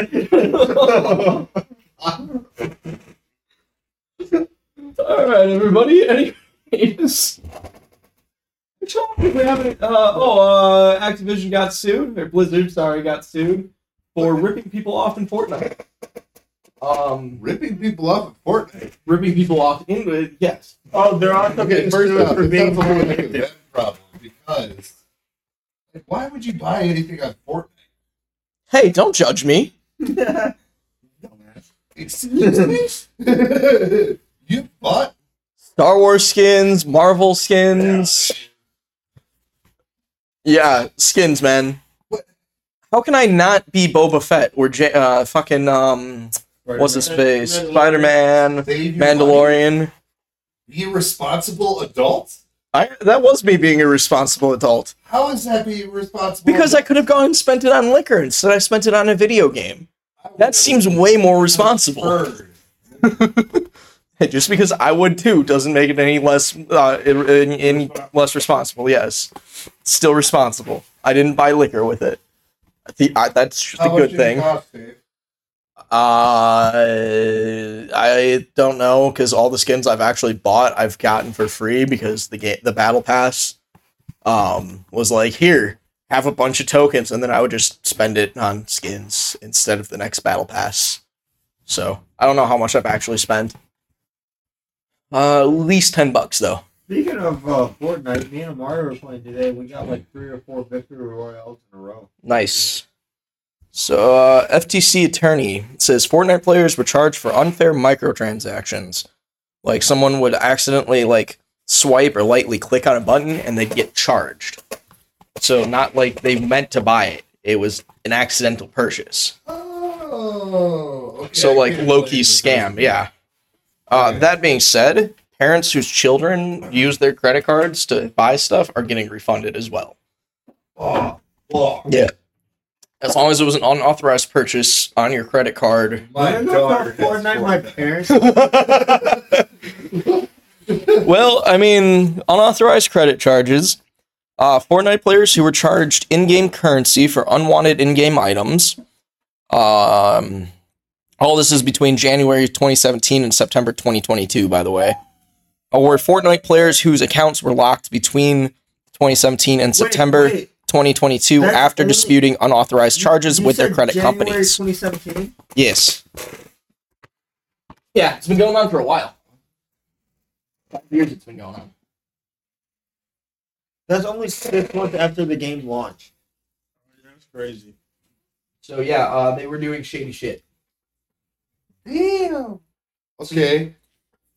All right, everybody. Anyways, Actually, I don't think we haven't. Uh, oh, uh, Activision got sued, or Blizzard, sorry, got sued for ripping people off in Fortnite. Um,
ripping people off at Fortnite.
ripping people off in yes.
Oh, they're also
Okay,
getting
first
sued
off,
for
it's
being
not like a
proactive.
problem because, like, why would you buy anything on Fortnite?
Hey, don't judge me.
Excuse me. you bought
Star Wars skins, Marvel skins. Yeah, skins, man.
What?
How can I not be Boba Fett or J- uh, fucking um, what's his face, Spider Man,
your money?
Mandalorian?
Be a responsible adult.
I that was me being a responsible adult
How is that being responsible?
because I could have gone and spent it on liquor instead. I spent it on a video game. That seems way more responsible. Just because I would too doesn't make it any less uh, any, any less responsible. Yes, still responsible. I didn't buy liquor with it. Think I, that's just
How
a good thing.
cost?
Uh, I don't know because all the skins I've actually bought I've gotten for free because the game the battle pass um was like here have a bunch of tokens and then I would just spend it on skins instead of the next battle pass. So I don't know how much I've actually spent. Uh, at least ten bucks though.
Speaking of uh, Fortnite, me and Mario were playing today. We got like three or four victory royales in a row.
Nice. So, uh, FTC attorney says Fortnite players were charged for unfair microtransactions. Like someone would accidentally like swipe or lightly click on a button and they'd get charged. So not like they meant to buy it. It was an accidental purchase.
Oh, okay.
So like key scam, yeah. Uh, that being said, parents whose children use their credit cards to buy stuff are getting refunded as well.
Oh, oh.
Yeah. As long as it was an unauthorized purchase on your credit card.
My
When
daughter
Fortnite, my parents.
well, I mean, unauthorized credit charges. Uh, Fortnite players who were charged in-game currency for unwanted in-game items. Um, all this is between January 2017 and September 2022, by the way. Or Fortnite players whose accounts were locked between 2017 and September
Wait, wait.
2022
That's
after
only-
disputing unauthorized charges
You
with their credit
January
companies.
2017.
Yes. Yeah, it's been going on for a while. Five years it's been going on.
That's only six months after the game launched.
That's crazy.
So yeah, uh, they were doing shady shit.
Damn. Okay.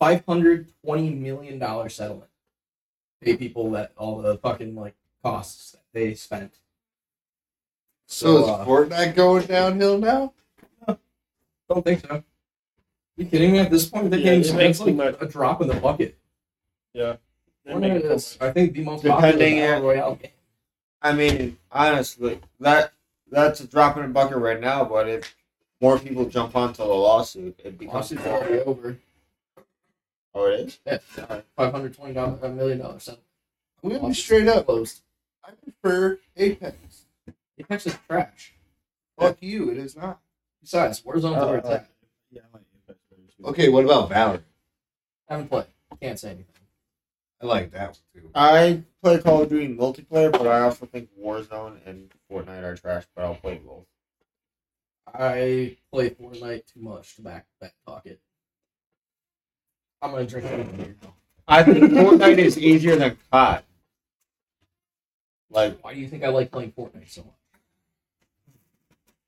Five hundred twenty million dollar settlement. Pay people that all the fucking like costs that they spent.
So,
So,
is
uh,
Fortnite going downhill now?
Don't think so. you kidding me? At this point, the
Yeah,
game's
it makes
it's like
much.
a drop in the bucket.
They're
Fortnite
making so
is. I think, the most
Depending
popular
on-
battle royale game.
I mean, honestly, that that's a drop in the bucket right now. But if more people jump onto the lawsuit, it becomes
Lawsuit's
more.
already over.
Oh, it is.
Yeah, five hundred twenty dollars, a million dollar settlement.
I'm gonna be straight up.
Closed.
I prefer Apex.
Apex is trash.
Fuck you. It is not.
Besides, Warzone's
Uh,
where it's at.
Yeah, I like Apex better.
Okay, what about Valorant?
Haven't played. Can't say anything.
I like that one too.
I play Call of Duty multiplayer, but I also think Warzone and Fortnite are trash. But I'll play both.
I play Fortnite too much to back back pocket. I'm gonna drink a beer.
I think Fortnite is easier than COD. Like
Why do you think I like playing Fortnite so much?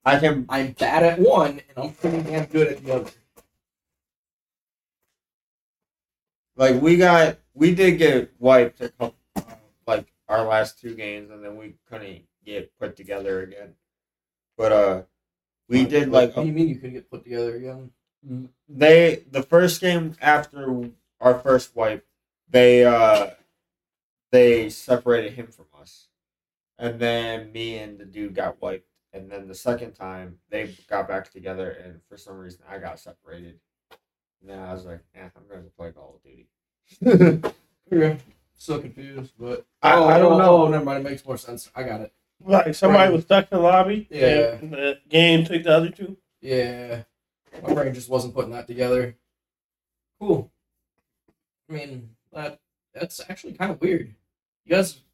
I can,
I'm bad at one and I'm pretty damn good at the other.
like we got, we did get wiped a couple, uh, like our last two games, and then we couldn't get put together again. But uh, we did like
What do you mean you couldn't get put together again?
they the first game after our first wipe, they uh they separated him from us. And then me and the dude got wiped. And then the second time they got back together and for some reason I got separated. And then I was like, eh, I'm gonna play Call of Duty.
Okay. Still confused, but
I-
oh,
I don't
oh,
know.
Oh, never mind. It makes more sense. I got it.
Like somebody
Right.
was stuck in the lobby.
Yeah.
and The game took the other two.
Yeah, my brain just wasn't putting that together. Cool. I mean, that that's actually kind of weird. You guys, on you,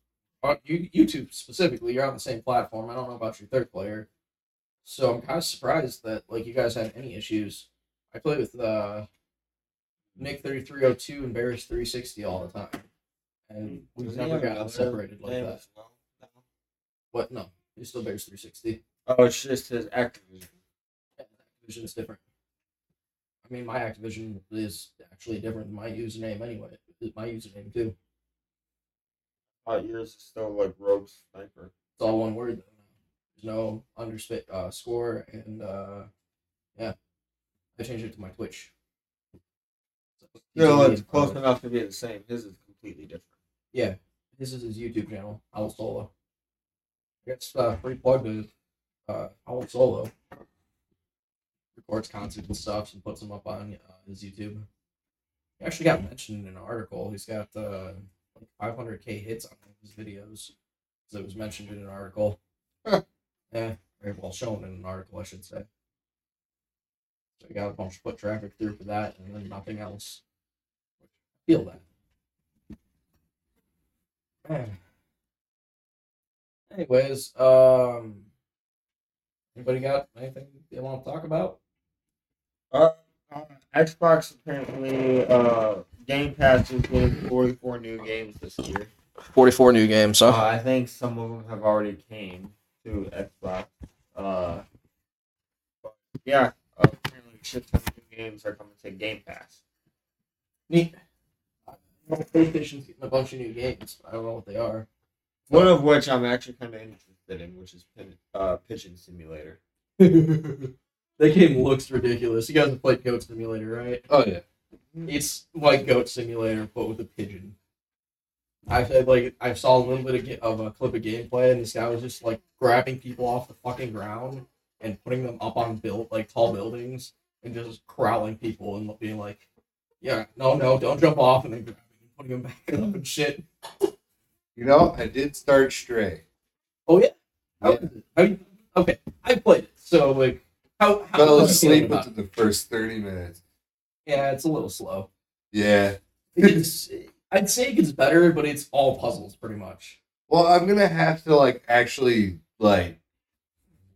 YouTube specifically, you're on the same platform. I don't know about your third player, so I'm kind of surprised that like you guys had any issues. I play with uh, Nick thirty three hundred two and Barris three sixty all the time, and we've
Does
never gotten separated like that.
as well? No.
What? No, he's still Barris three sixty.
Oh, it's just his Activision.
Activision is different. I mean, my Activision is actually different than my username anyway. My username too.
Uh, Years is still like Rogue Sniper.
It's all one word though. There's no underspa uh, score and uh, yeah, I changed it to my Twitch. So,
No, it's close enough to be the same. His is completely different.
Yeah, this is his YouTube channel, Owl Solo. It's uh, free plug to uh, Owl Solo. Records concerts and stuff and puts them up on uh, his YouTube. He actually got mentioned in an article. He's got uh, like 500k hits on one of his videos. So it was mentioned in an article.
Huh.
Yeah, very well shown in an article, I should say. So he got a bunch of foot traffic through for that, and then nothing else. Feel that. Man. Anyways, um, anybody got anything they want to talk about?
Uh, Xbox apparently uh, Game Pass is getting 44 new games this year.
Forty-four new games,
Uh, I think some of them have already came to Xbox. Uh, but yeah, uh, apparently shit ton of new games are coming to Game Pass.
Neat. I PlayStation's getting a bunch of new games. I don't know what they are.
One of which I'm actually kind of interested in, which is Pin- uh, Pigeon Simulator.
that game looks ridiculous. You guys have played Goat Simulator, right?
Oh yeah.
It's like Goat Simulator, but with a pigeon. I said like I saw a little bit of, ga- of a clip of gameplay, and this guy was just like grabbing people off the fucking ground and putting them up on built like tall buildings and just corralling people and being like, "Yeah, no, no, don't jump off," and then grabbing and putting them back up and shit.
You know, I did start Stray.
Oh yeah. How
Yeah.
Oh, is it? Okay, I played it, so like, how how
Fell
how
asleep within the first thirty minutes.
It? Yeah, it's a little slow.
Yeah.
It's, I'd say it gets better, but it's all puzzles pretty much.
Well, I'm gonna have to like actually like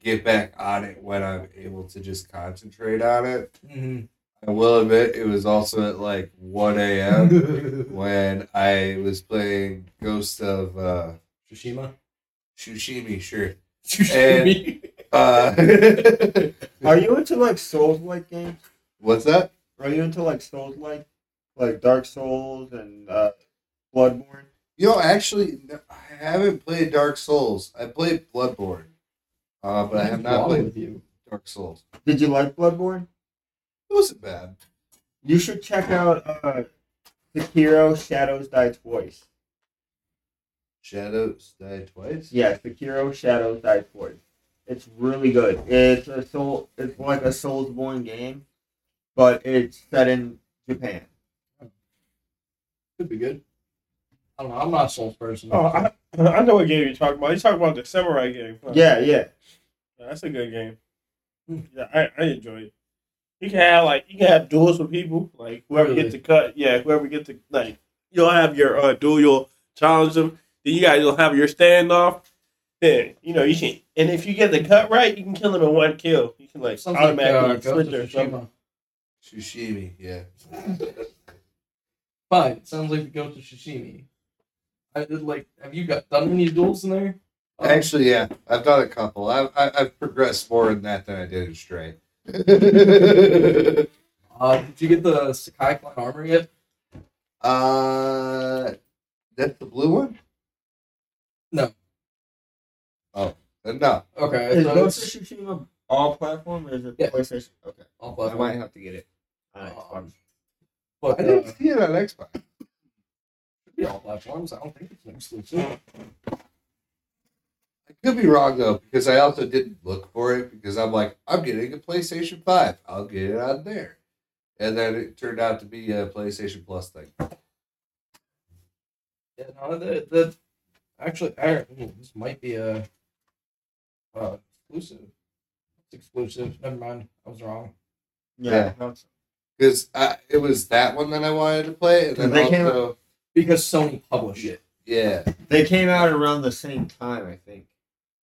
get back on it when I'm able to just concentrate on it.
Mm-hmm.
I will admit it was also at like 1 a.m. when I was playing Ghost of uh,
Tsushima.
Tsushima. Sure.
Tsushima.
Uh,
Are you into like Souls like games?
what's that?
Are you into like Souls like, like Dark Souls and uh, Bloodborne?
You know, actually, no, I haven't played Dark Souls. I played Bloodborne, uh, but I have not played
with you.
Dark Souls.
Did you like Bloodborne?
It wasn't bad.
You should check out uh, Sekiro Shadows Die Twice.
Shadows Die twice.
Yeah, Sekiro Shadows Die Twice. It's really good. It's a soul. It's like a Soulsborne game, but it's set in Japan.
Could be good. I don't know. I'm not a Souls person.
Oh, I, I know what game you're talking about. You're talking about the samurai game. huh?
Yeah, yeah.
Yeah, that's a good game. Yeah, I, I enjoy it. You can have like you can have duels with people. Like whoever
Really?
gets to cut, yeah, whoever gets to like you'll have your uh, duel, you'll challenge them. Then you guys will have your standoff. Then you know you can, and if you get the cut right, you can kill them in one kill. You can like
Sounds like uh,
automatically switch
of
or something.
Tsushima.
Sushimi, yeah.
Fine. It sounds like the Ghost of Tsushima. I did like. Have you got done any duels in there? Um,
Actually, yeah, I've done a couple. I've I, I've progressed more in that than I did in Stray.
Uh, did you get the Sakai Clan armor yet?
uh, that's the blue one.
No.
Oh, then no.
Okay.
Is
So
Ghost
it's
of Tsushima all platform or is it
Yeah.
PlayStation? Okay.
all
I might have to get it. On
Um,
Xbox.
But
I
uh,
didn't see it on Xbox.
should be all platforms. I don't think it's an exclusive.
I could be wrong though, because I also didn't look for it because I'm like, I'm getting a PlayStation Five. I'll get it on there, and then it turned out to be a PlayStation Plus thing.
Yeah, no, the, the actually, I, ooh, this might be a uh, exclusive. It's exclusive. Never mind. I was wrong.
Yeah.
Yeah.
no, it's-
Because it was that one that I wanted to play, and then
They came-
also,
Because Sony published it.
yeah,
They came out around the same time, I think.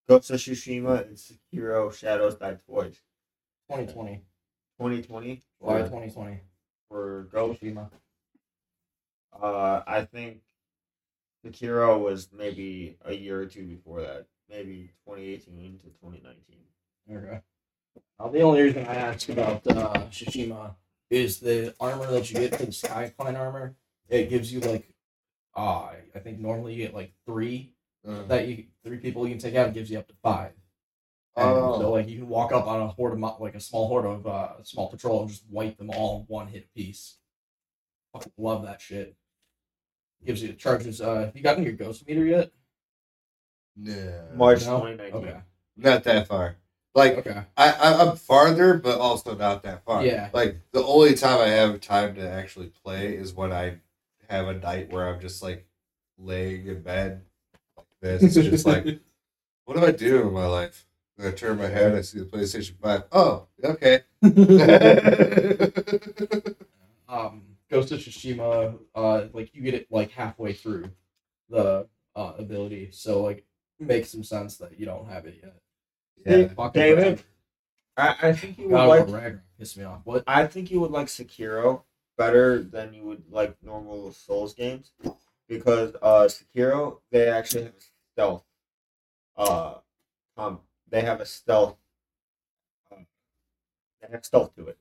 Ghost of Tsushima and Sekiro Shadows Die Twice.
2020.
2020
July
for,
2020.
for Ghost.
Tsushima.
Uh, I think Sekiro was maybe a year or two before that. Maybe 2018 to 2019.
Okay. Uh, the only reason I asked about uh, Shishima is the armor that you get for the Sakai armor. It gives you like, uh, I think normally you get like three
Uh,
that you three people you can take out. It gives you up to five. And
Oh.
So like you can walk up on a horde of like a small horde of uh, small patrol and just wipe them all one hit piece. Fucking love that shit. Gives you charges. Uh, you gotten your ghost meter yet?
no,
March
No?
2019.
Okay.
not that far. Like
Okay.
I, I, I'm farther, but also not that far.
Yeah.
Like the only time I have time to actually play is when I have a night where I'm just like laying in bed like this. It's just like, what do I do in my life? And I turn my head, I see the PlayStation Five. Oh, okay.
um, Ghost of Tsushima, uh, like you get it like halfway through the uh, ability, so like makes some sense that you don't have it yet.
Yeah.
David, I, I think you would
God,
like.
Ragnarok pissed me off. What?
I think you would like Sekiro better than you would like normal Souls games because uh Sekiro they actually have a stealth. Uh, um, they have a stealth. Um, they have stealth to it.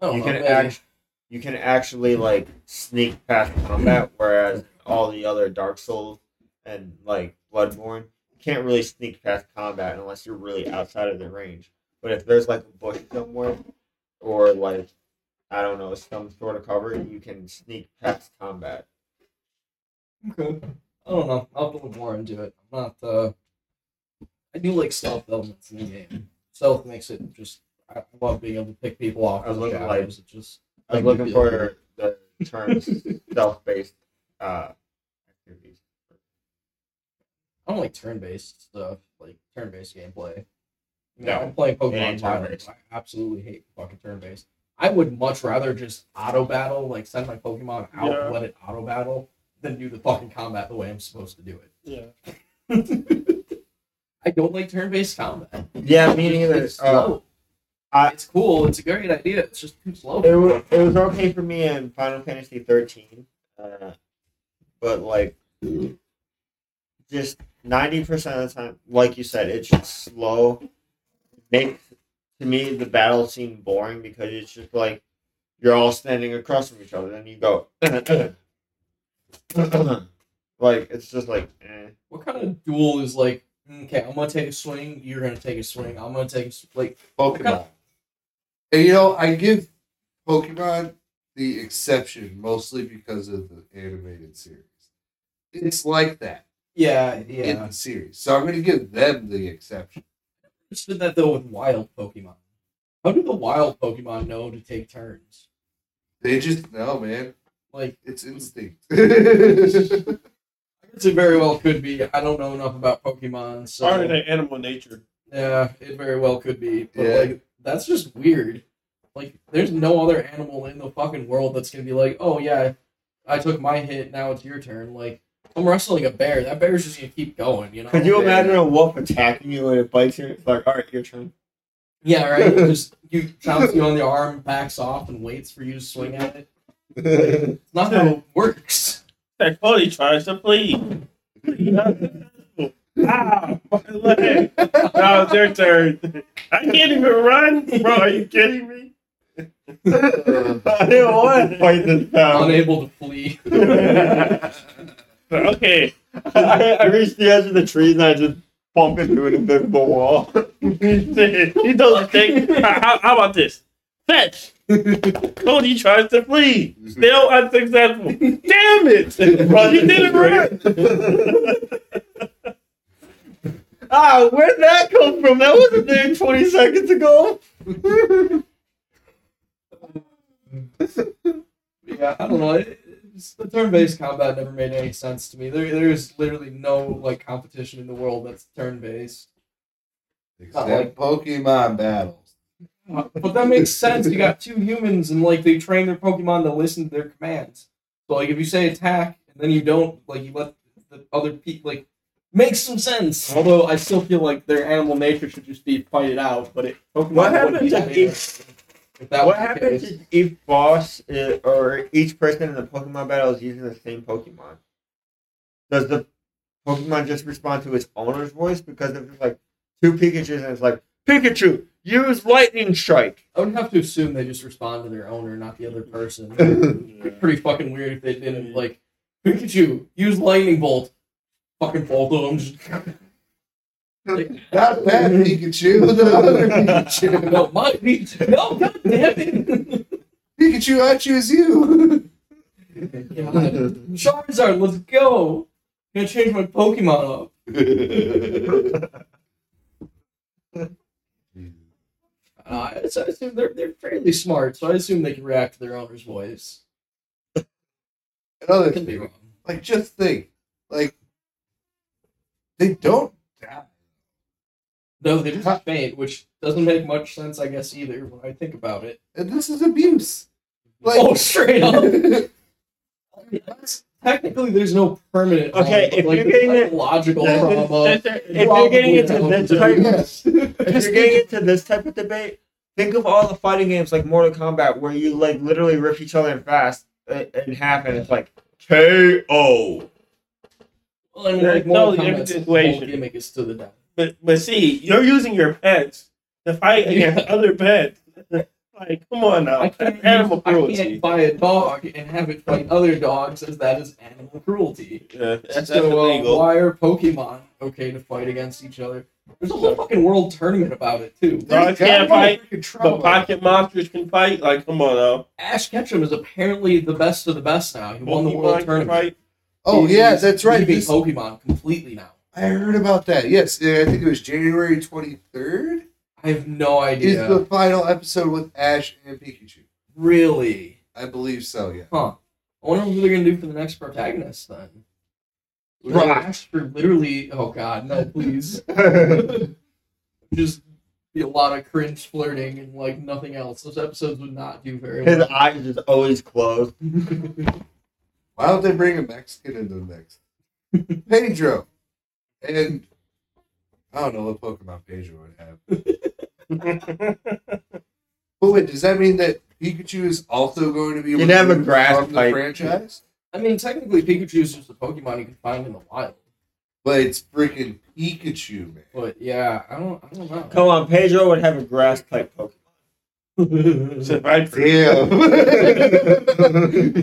I don't
you can
maybe.
act, you can actually like sneak past combat, whereas all the other Dark Souls and like Bloodborne, you can't really sneak past combat unless you're really outside of the range. But if there's like a bush somewhere, or like I don't know some sort of cover, you can sneak past combat.
Okay. I don't know. I'll look more into it. I'm not. Uh, I do like stealth elements in the game. Stealth makes it just. I love being able to pick people off.
I was
the
looking like-
It just.
I was looking for the term stealth-based uh, activities.
I don't like turn-based stuff, like turn-based gameplay. I mean,
No,
I'm playing Pokemon Violet.
turn-based.
I absolutely hate fucking turn-based. I would much rather just auto battle, like send my Pokemon out
Yeah.
let it auto battle, than do the fucking combat the way I'm supposed to do it. Yeah. I don't like turn-based combat.
Yeah, me neither.
It's
Uh,
slow.
I-
it's cool. It's a great idea. It's just too slow.
It was, it was okay for me in Final Fantasy 13, uh, but like just 90% of the time, like you said, it's just slow. Makes to me the battle seem boring because it's just like you're all standing across from each other and you go like it's just like eh.
What kind of duel is like? Okay, I'm gonna take a swing. You're gonna take a swing. I'm gonna take a sw- like.
Pokemon. And you know, I give Pokemon the exception mostly because of the animated series. It's like that
Yeah,
in
yeah.
the series. So I'm going to give them the exception.
Just did that though with wild Pokemon. How do the wild Pokemon know to take turns?
They just know, man.
Like
It's hmm. instinct.
I guess it very well could be. I don't know enough about Pokemon, so
Part of their animal nature.
yeah, it very well could be. But
Yeah.
like that's just weird. Like there's no other animal in the fucking world that's gonna be like, oh yeah, I took my hit, now it's your turn. Like I'm wrestling a bear. That bear's just gonna keep going, you know?
Could you imagine a wolf attacking you and it bites you? It's like, all right, your turn.
Yeah, right. It just you pounce you on the arm, backs off, and waits for you to swing at it. It's not how it works.
That Cody tries to plead. ah, my leg. Now it's your turn. I can't even run, bro. Are you kidding me?
I didn't want to fight this pound.
Unable to flee.
Okay,
I, I reached the edge of the trees and I just bump into an invisible wall.
he doesn't think. How, how about this? Fetch. Cody tries to flee. Still unsuccessful. Damn it! Bro, he didn't run.
ah, where'd that come from? That wasn't there 20 seconds ago.
Yeah, I don't know. It, it's, the turn-based combat never made any sense to me. There, there's literally no like competition in the world that's turn-based.
Except Pokemon battles.
Uh, but that makes sense. You got two humans, and like they train their Pokemon to listen to their commands. So like if you say attack, and then you don't, like you let the other people like makes some sense. Although I still feel like their animal nature should just be fight it out. But it Pokemon
What
wouldn't be
happens
that
if
interesting if that
what happens
case.
if boss is, or each person in the Pokemon battle is using the same Pokemon? Does the Pokemon just respond to its owner's voice? Because if there's like two Pikachu's and it's like, Pikachu, use Lightning Strike.
I would have to assume they just respond to their owner, not the other person. Pretty fucking weird if they didn't like Pikachu use lightning bolt. Fucking both of them. Just, like,
Not that Pikachu, the other Pikachu.
no, my Pikachu. No, god damn it.
Pikachu, I choose you.
God. Charizard, let's go. Gonna change my Pokemon up. Uh, so I assume they're they're fairly smart, so I assume they can react to their owner's voice.
Another
Could be
thing,
wrong.
like just think, like they don't die.
No, they just faint, which doesn't make much sense, I guess, either when I think about it.
and this is abuse. Like,
oh, straight up. Technically, there's no permanent.
Okay,
harm,
if
like,
you're getting it-
psychological
Yeah,
trauma.
If you're getting into this type,
yes.
if you're getting into this type of debate, think of all the fighting games like Mortal Kombat where you like literally rip each other in fast uh, in half and it's like KO.
Well, I mean,
They're
like, Mortal
totally different
Kombat's whole
situation.
gimmick is to the death.
But but see, you're using your pets to fight against other pets. like, come on now,
I can't,
animal
use- I can't buy a dog and have it fight other dogs, as that is animal cruelty.
Yeah, that's, that's
so, uh, why are Pokemon okay to fight against each other? There's a whole fucking world tournament about it too.
Dogs can't fight,
be
but pocket monsters can fight. Like, come on now.
Ash Ketchum is apparently the best of the best now. He won the world tournament.
fight.
Oh
He's
yeah, that's right.
He
beat
Pokemon completely now.
I heard about that. Yes, I think it was January twenty third.
I have no idea.
Is
idea.
the final episode with Ash and Pikachu?
Really?
I believe so. Yeah.
Huh. I wonder what they're gonna do for the next protagonist then.
Right.
Ash for literally. Oh God, no, please. Just be a lot of cringe flirting and like nothing else. Those episodes would not do very
His
well.
His eyes is always closed.
Why don't they bring a Mexican into the mix? Pedro. And I don't know what Pokemon Pedro would have. But wait, does that mean that Pikachu is also going to be
You'd have a grass
from the
type.
franchise?
I mean, technically, Pikachu is just a Pokemon you can find in the wild.
But it's freaking Pikachu, man.
But yeah, I don't, I don't know.
Come on, Pedro would have a grass type Pokemon.
So, right,
Damn.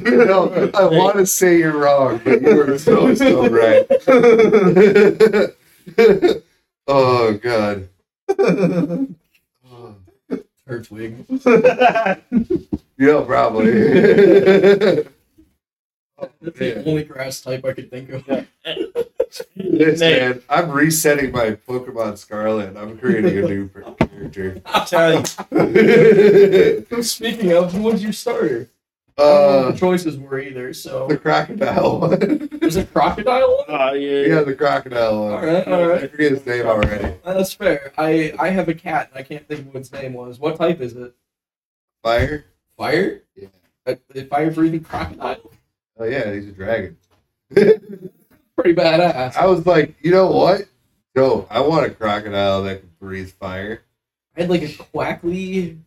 you know, I want to say you're wrong, but you were so, so right. oh, God. Oh.
Turtwig.
Yeah, probably.
That's the only grass type I could think of.
Yes,
Nate,
man. I'm resetting my Pokemon Scarlet. I'm creating a new character.
I'm telling you,
Speaking of, what's your starter? I don't know what
Uh,
the choices were either. So
the crocodile one.
there's a crocodile one.
Oh yeah.
yeah, the crocodile one.
All right, all
I forget his name already.
That's fair. I I have a cat. and I can't think of what its name was. What type is it?
Fire?
Fire?
Yeah.
A, a fire breathing crocodile.
Oh yeah, he's a dragon.
Pretty badass.
I was like, you know what? No, I want a crocodile that can breathe fire.
I had like a Quaxly,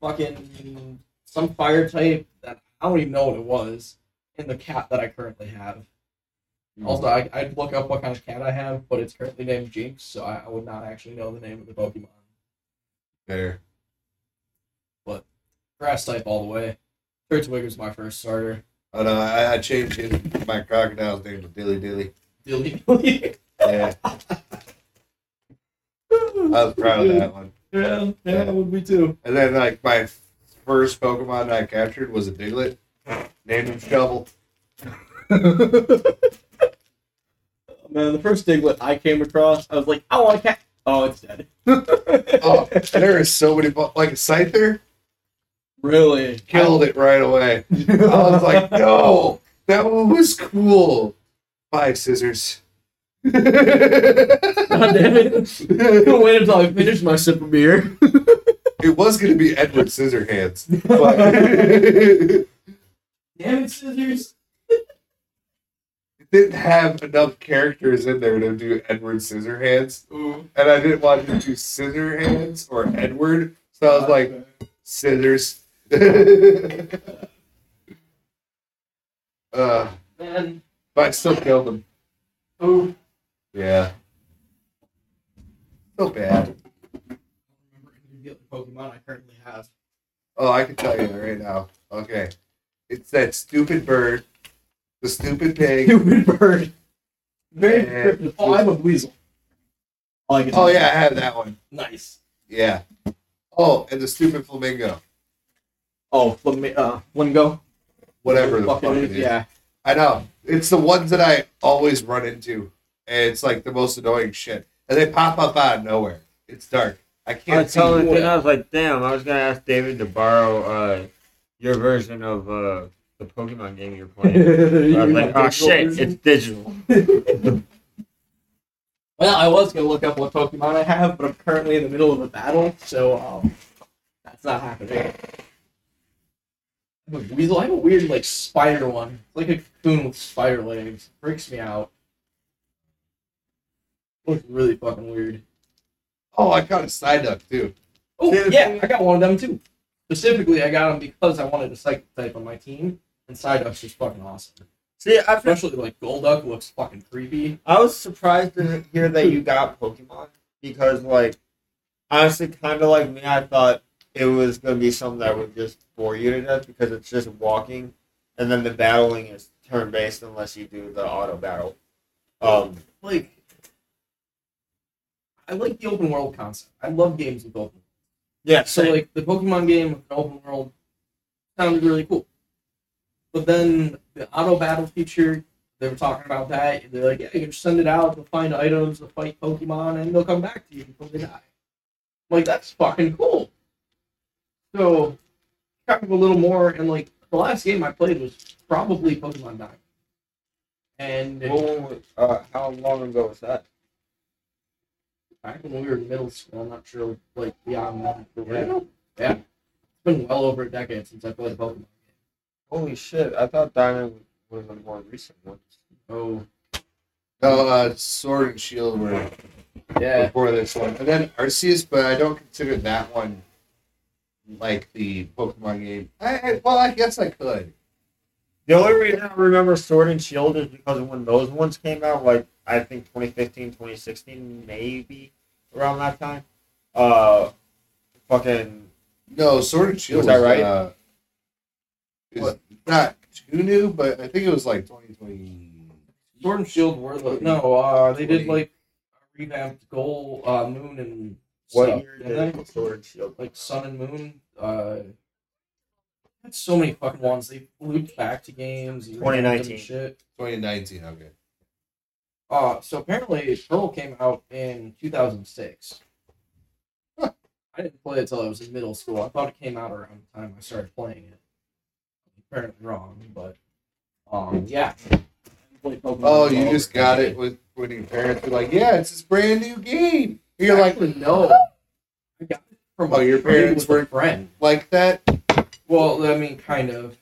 fucking some fire type that I don't even know what it was, in the cat that I currently have. Hmm. Also, I, I'd look up what kind of cat I have, but it's currently named Jinx, so I, I would not actually know the name of the Pokemon.
There.
But grass type all the way. Turtwig was my first starter.
Oh no, I, I changed his, my crocodile's name to Dilly Dilly.
Dilly. Dilly.
Yeah, I was proud of that one.
yeah, yeah, that would be too.
And then like my first Pokemon I captured was a Diglett. Named him Shovel.
Man, the first Diglett I came across, I was like, I want a cat. Oh, it's dead.
Oh, there is so many like a Scyther
really?
killed it right away. I was like, no, that one was cool. Five scissors.
God damn it. I'll wait until I finish my sip of beer.
It was gonna be Edward Scissorhands, but
Damn it, scissors.
didn't have enough characters in there to do Edward Scissorhands,
Ooh.
and I didn't want to do Scissorhands or Edward, so I was like, scissors. Uh,
man.
but I still killed him.
Ooh.
Yeah. So bad.
I don't remember any of the other Pokemon I currently have.
Oh, I can tell you that right now. Okay. It's that stupid bird, the stupid pig.
Stupid bird. Very
Yeah.
Oh, I have a weasel. I.
Oh yeah, I have that one.
Nice.
Yeah. Oh, and the stupid flamingo.
Oh, Flam- uh, Flamingo.
Whatever the fuck
Fucking-
it is.
Yeah.
I know. It's the ones that I always run into. And it's like the most annoying shit. And they pop up out of nowhere. It's dark. I
I
can't see.
told
what-
him, I was like, damn, I was gonna ask David to borrow uh, your version of uh, the Pokemon game you're playing. I was like, oh shit, it's digital.
Well, I was gonna look up what Pokemon I have, but I'm currently in the middle of a battle, so um, that's not happening. I have a Weasel. I have a weird like spider one. It's like a cocoon with spider legs. Freaks me out. Looks really fucking weird.
Oh, I caught a Psyduck too.
Oh yeah,
thing-
I got one of them too. Specifically, I got them because I wanted a psychic type on my team, and Psyduck's just fucking awesome.
See, I,
Especially like Golduck looks fucking creepy.
I was surprised to hear that you got Pokemon because, like, honestly, kind of like me, I thought it was gonna be something that would just bore you to death because it's just walking, and then the battling is turn based unless you do the auto battle. Um,
like I like the open world concept. I love games with open.
yeah.
So like the Pokemon game with an open world sounded really cool. But then the auto battle feature, they were talking about that. They're like, yeah, you can send it out to find items, to fight Pokemon, and they'll come back to you before they die. I'm like that's fucking cool. So kind of a little more, and like the last game I played was probably Pokemon Diamond. And
Well, uh, how long ago was that?
back when we were in middle school. I'm not sure, like beyond that.
Yeah.
yeah. yeah, it's been well over a decade since I played a Pokemon game.
Holy shit! I thought Diamond was a more recent one.
Oh,
No, uh, Sword and Shield were
yeah,
before this one. And then Arceus, but I don't consider that one like the Pokemon game. I, I well, I guess I could.
The only reason I remember Sword and Shield is because when those ones came out, like I think 2015, 2016, maybe around that time. Uh, fucking
No, Sword and Shield
Was that right?
Uh,
What?
not too new, but I think it was like 2020.
Sword and Shield were the no. Uh, they did like a revamped Gold, uh, Moon, and
what
stuff,
year
didn't?
Sword and Shield?
like Sun and Moon. Uh, had so many fucking ones. They looped back to games. you revamped them and
2019.
Shit.
2019, okay.
Uh, so apparently Pearl came out in 2006.
Huh.
I didn't play it until I was in middle school. I thought it came out around the time I started playing it. apparently wrong, but um, yeah.
Oh, you just got it with when your parents were like, "Yeah, it's this brand new game." You're like,
Actually, no. I got it from
Oh, your parents were-
friend.
like that.
Well, I mean, kind of,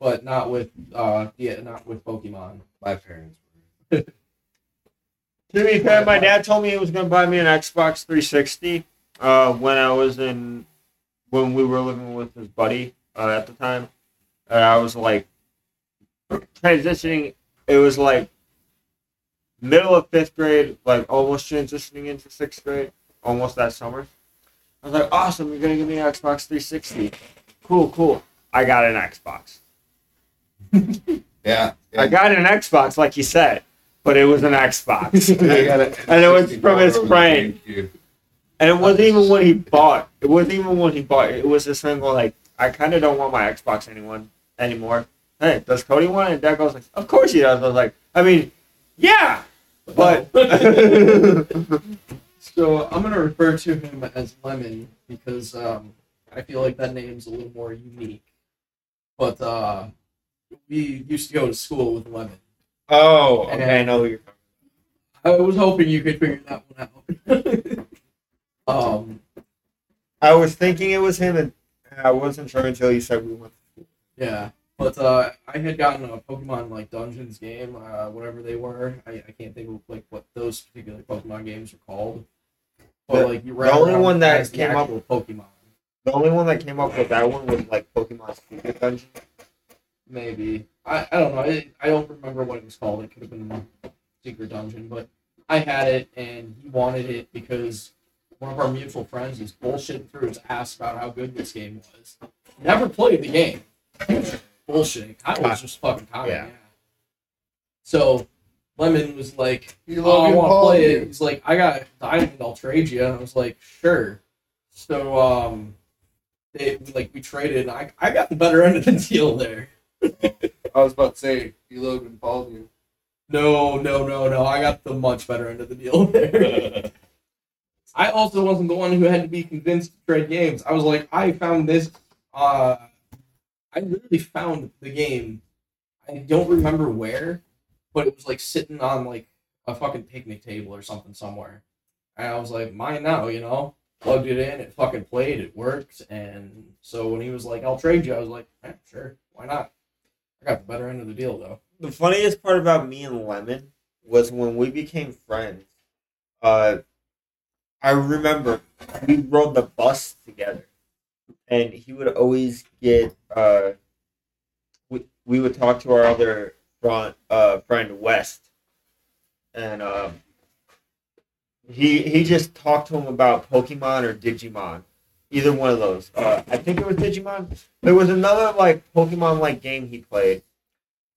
but not with uh, yeah, not with Pokemon.
My parents.
To be fair, my dad told me he was gonna buy me an Xbox 360 uh, when I was in when we were living with his buddy uh, at the time. And I was like transitioning. It was like middle of fifth grade, like almost transitioning into sixth grade, almost that summer. I was like, awesome! You're gonna give me an Xbox 360. Cool, cool. I got an Xbox.
Yeah,
I got an Xbox, like you said, but it was an Xbox.
It.
And it was from his friend. And it wasn't even what he bought. It wasn't even what he bought. It was this thing where like I kind of don't want my Xbox anyone anymore. Hey, does Cody want it? And Dad goes like, of course he does. I was like, I mean, yeah, but
So I'm gonna refer to him as Lemon because um, I feel like that name's a little more unique. But uh, we used to go to school with Lemon.
oh,
okay, I
know who you're.
I was hoping you could figure that one out. um,
I was thinking it was him, and I wasn't sure until you said we went. To school.
Yeah, but uh, I had gotten a Pokemon like Dungeons game, uh, whatever they were. I, I can't think of like what those particular Pokemon games are called. But
The-
like
the only one that came up-
with Pokemon.
The only one that came up with that one was like Pokemon Secret Dungeon.
Maybe I, I don't know. I, I don't remember what it was called. It could have been Secret Dungeon, but I had it and he wanted it because one of our mutual friends was bullshitting through his ass about how good this game was. Never played the game. Bullshitting. I was just fucking tired.
Yeah.
Yeah. So Lemon was like,
You
oh, I want to play
you.
it. He's like, I got Diamond Ultragia. And I was like, sure. So um, they like we traded. And I I got the better end of the deal there.
I was about to say, you Logan Paul you.
No, no, no, no. I got the much better end of the deal there. I also wasn't the one who had to be convinced to trade games. I was like, I found this. Uh, I literally found the game. I don't remember where, but it was like sitting on like a fucking picnic table or something somewhere. And I was like, mine now, you know. Plugged it in, it fucking played, it worked. And so when he was like, I'll trade you, I was like, eh, sure, why not? I got the better end of the deal though.
the funniest part about me and Lemon was when we became friends. Uh, I remember we rode the bus together, and he would always get. Uh, we we would talk to our other front uh friend West, and um, he he just talked to him about Pokemon or Digimon, either one of those. Uh, I think it was Digimon. There was another like Pokemon like game he played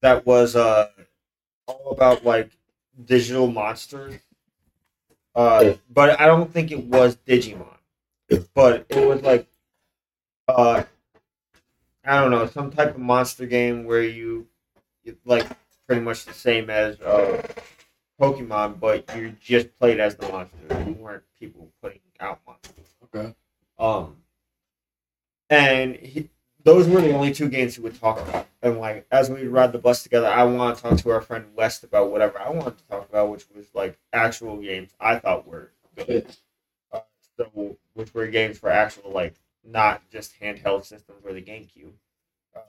that was uh all about like digital monsters. Uh, but I don't think it was Digimon. But it was like uh I don't know, some type of monster game where you like pretty much the same as uh Pokemon, but you just played as the monster. You weren't people putting out monsters.
Okay.
Um, and he, those were the only two games he would talk about. And like as we ride the bus together, I want to talk to our friend West about whatever I wanted to talk about, which was like actual games I thought were good. Uh, so which were games for actual like not just handheld systems or the GameCube. Uh,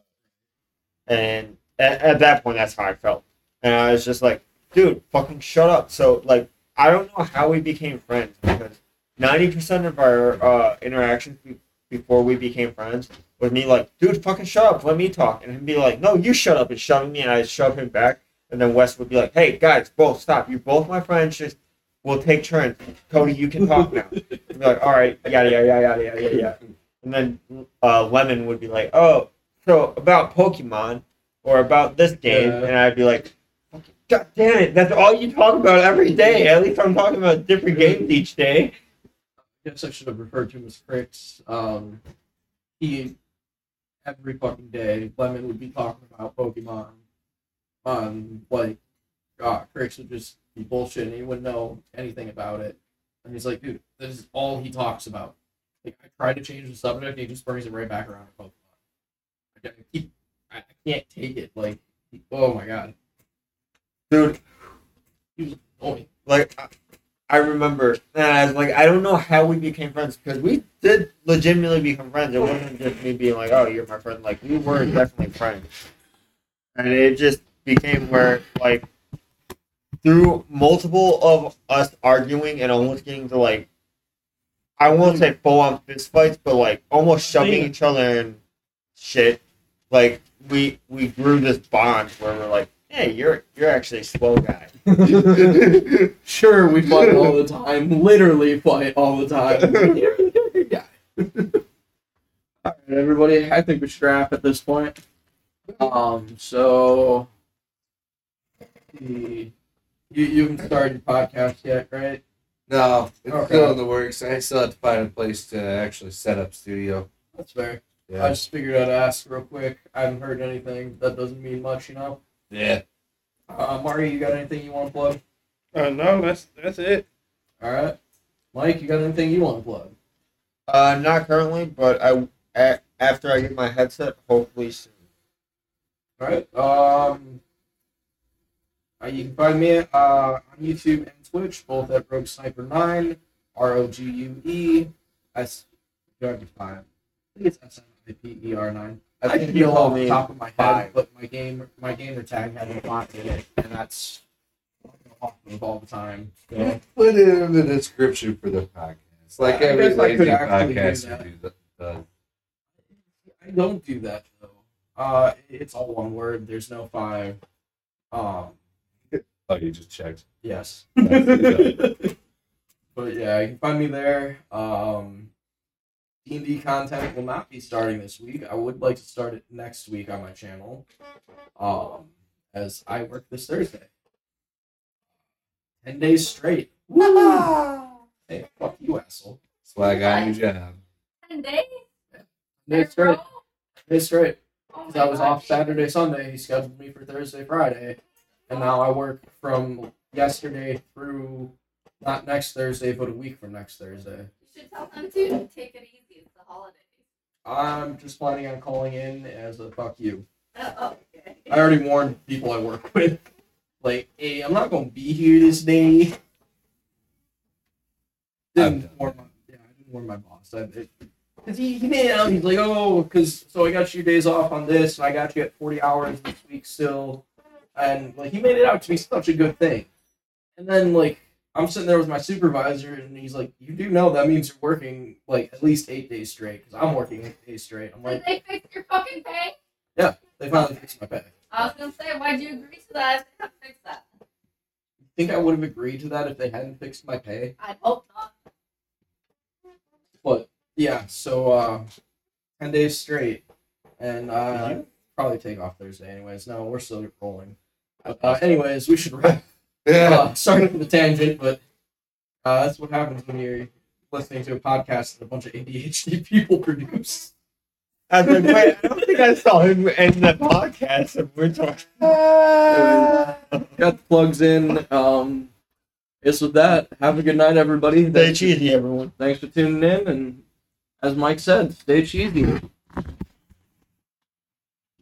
and at, at that point, that's how I felt. And I was just like, dude, fucking shut up. So like, I don't know how we became friends because ninety percent of our uh, interactions be- before we became friends was me like, dude, fucking shut up, let me talk, and he'd be like, no, you shut up, and shoving me, and I'd shove him back, and then Wes would be like, hey guys, both stop, you're both my friends, just we'll take turns. Cody, you can talk now. Be like, all right, yada yada yada yada yada, and then uh, Lemon would be like, oh, so about Pokemon or about this game,
Yeah.
and I'd be like. God damn it! That's all you talk about every day. At least I'm talking about different games each day.
I guess I should have referred to him as Crix. Um, he every fucking day, Lemon would be talking about Pokemon. Um, like, uh, Crix would just be bullshit and He wouldn't know anything about it, and he's like, "Dude, this is all he talks about." Like, I tried to change the subject, and he just brings it right back around to Pokemon. I keep I, can't take it. Like, oh my god,
dude.
he was annoying.
Like I- I remember, and I was like, I don't know how we became friends because we did legitimately become friends. It wasn't just me being like, "Oh, you're my friend." Like we were definitely friends, and it just became where like through multiple of us arguing and almost getting to like I won't say full on fist fights, but like almost shoving each other and shit. Like we we grew this bond where we're like, hey, you're you're actually a swell guy.
Sure, we fight all the time. Literally fight all the time. You're a guy. all right, everybody. I think we should wrap at this point. Um. So, the you you haven't started your podcast yet, right?
No, it's
Okay.
still in the works. I still have to find a place to actually set up studio.
That's fair. I just figured I'd ask real quick. I haven't heard anything. That doesn't mean much, you know.
Yeah.
Uh, Mario, you got anything you want to plug?
Uh, no, that's that's it.
All right. Mike, you got anything you want to plug?
Uh, not currently, but I a, after I get my headset, hopefully soon.
All right. Um, uh, you can find me uh, on YouTube and Twitch, both at Rogue Sniper Nine, R O G U E S. Garbage time. I think it's S N I P E R nine. I
I
think
think
you
you
know
call
off the top of my head,
five.
but my game my gamer tag had a lot in it, and that's all the time. So.
Put it in the description for the podcast. Like every
guess I could
lazy podcast do that. does.
I don't do that though. Uh, it's all one word. There's no five. Um,
Oh, you just checked.
yes. but yeah, you can find me there. Um, D&D content will not be starting this week. I would like to start it next week on my channel. Um, as I work this Thursday. Ten days straight. Woo! Hey, fuck you, asshole.
That's why I got a new job.
Ten days?
Ten days straight. Ten days straight.
Oh
'Cause
my
I was
God.
off Saturday, Sunday. He scheduled me for Thursday, Friday, and now I work from yesterday through not next Thursday, but a week from next Thursday.
You should tell them to take it easy. It's the holidays.
I'm just planning on calling in as a fuck you.
Oh, oh, okay.
I already warned people I work with, like, hey, I'm not gonna be here this day.
I've
Didn't warn my yeah, I didn't warn my boss. I, it, Cause he, he made it out. He's like, oh, cause so I got you days off on this, and I got you at 40 hours this week still, and like he made it out to be such a good thing. And then like I'm sitting there with my supervisor, and he's like, you do know that means you're working like at least eight days straight, cause I'm working eight days straight. I'm
Did
like,
they fix your fucking pay?
Yeah, they finally fixed my pay.
I was gonna say, why'd you agree to that if they have fixed that?
think I would have agreed to that if they hadn't fixed my pay.
I hope not.
But yeah, so uh, ten days straight, and uh, probably take off Thursday. Anyways, no, we're still rolling. But, uh, anyways, we should wrap.
Yeah.
Uh, sorry for the tangent, but uh, that's what happens when you're listening to a podcast that a bunch of ADHD people produce.
I like, wait, I don't think I saw him in the podcast. And we're talking.
Got the plugs in. Um, guess with that, have a good night, everybody.
Stay cheesy, everyone.
Thanks for tuning in, and as Mike said, stay cheesy.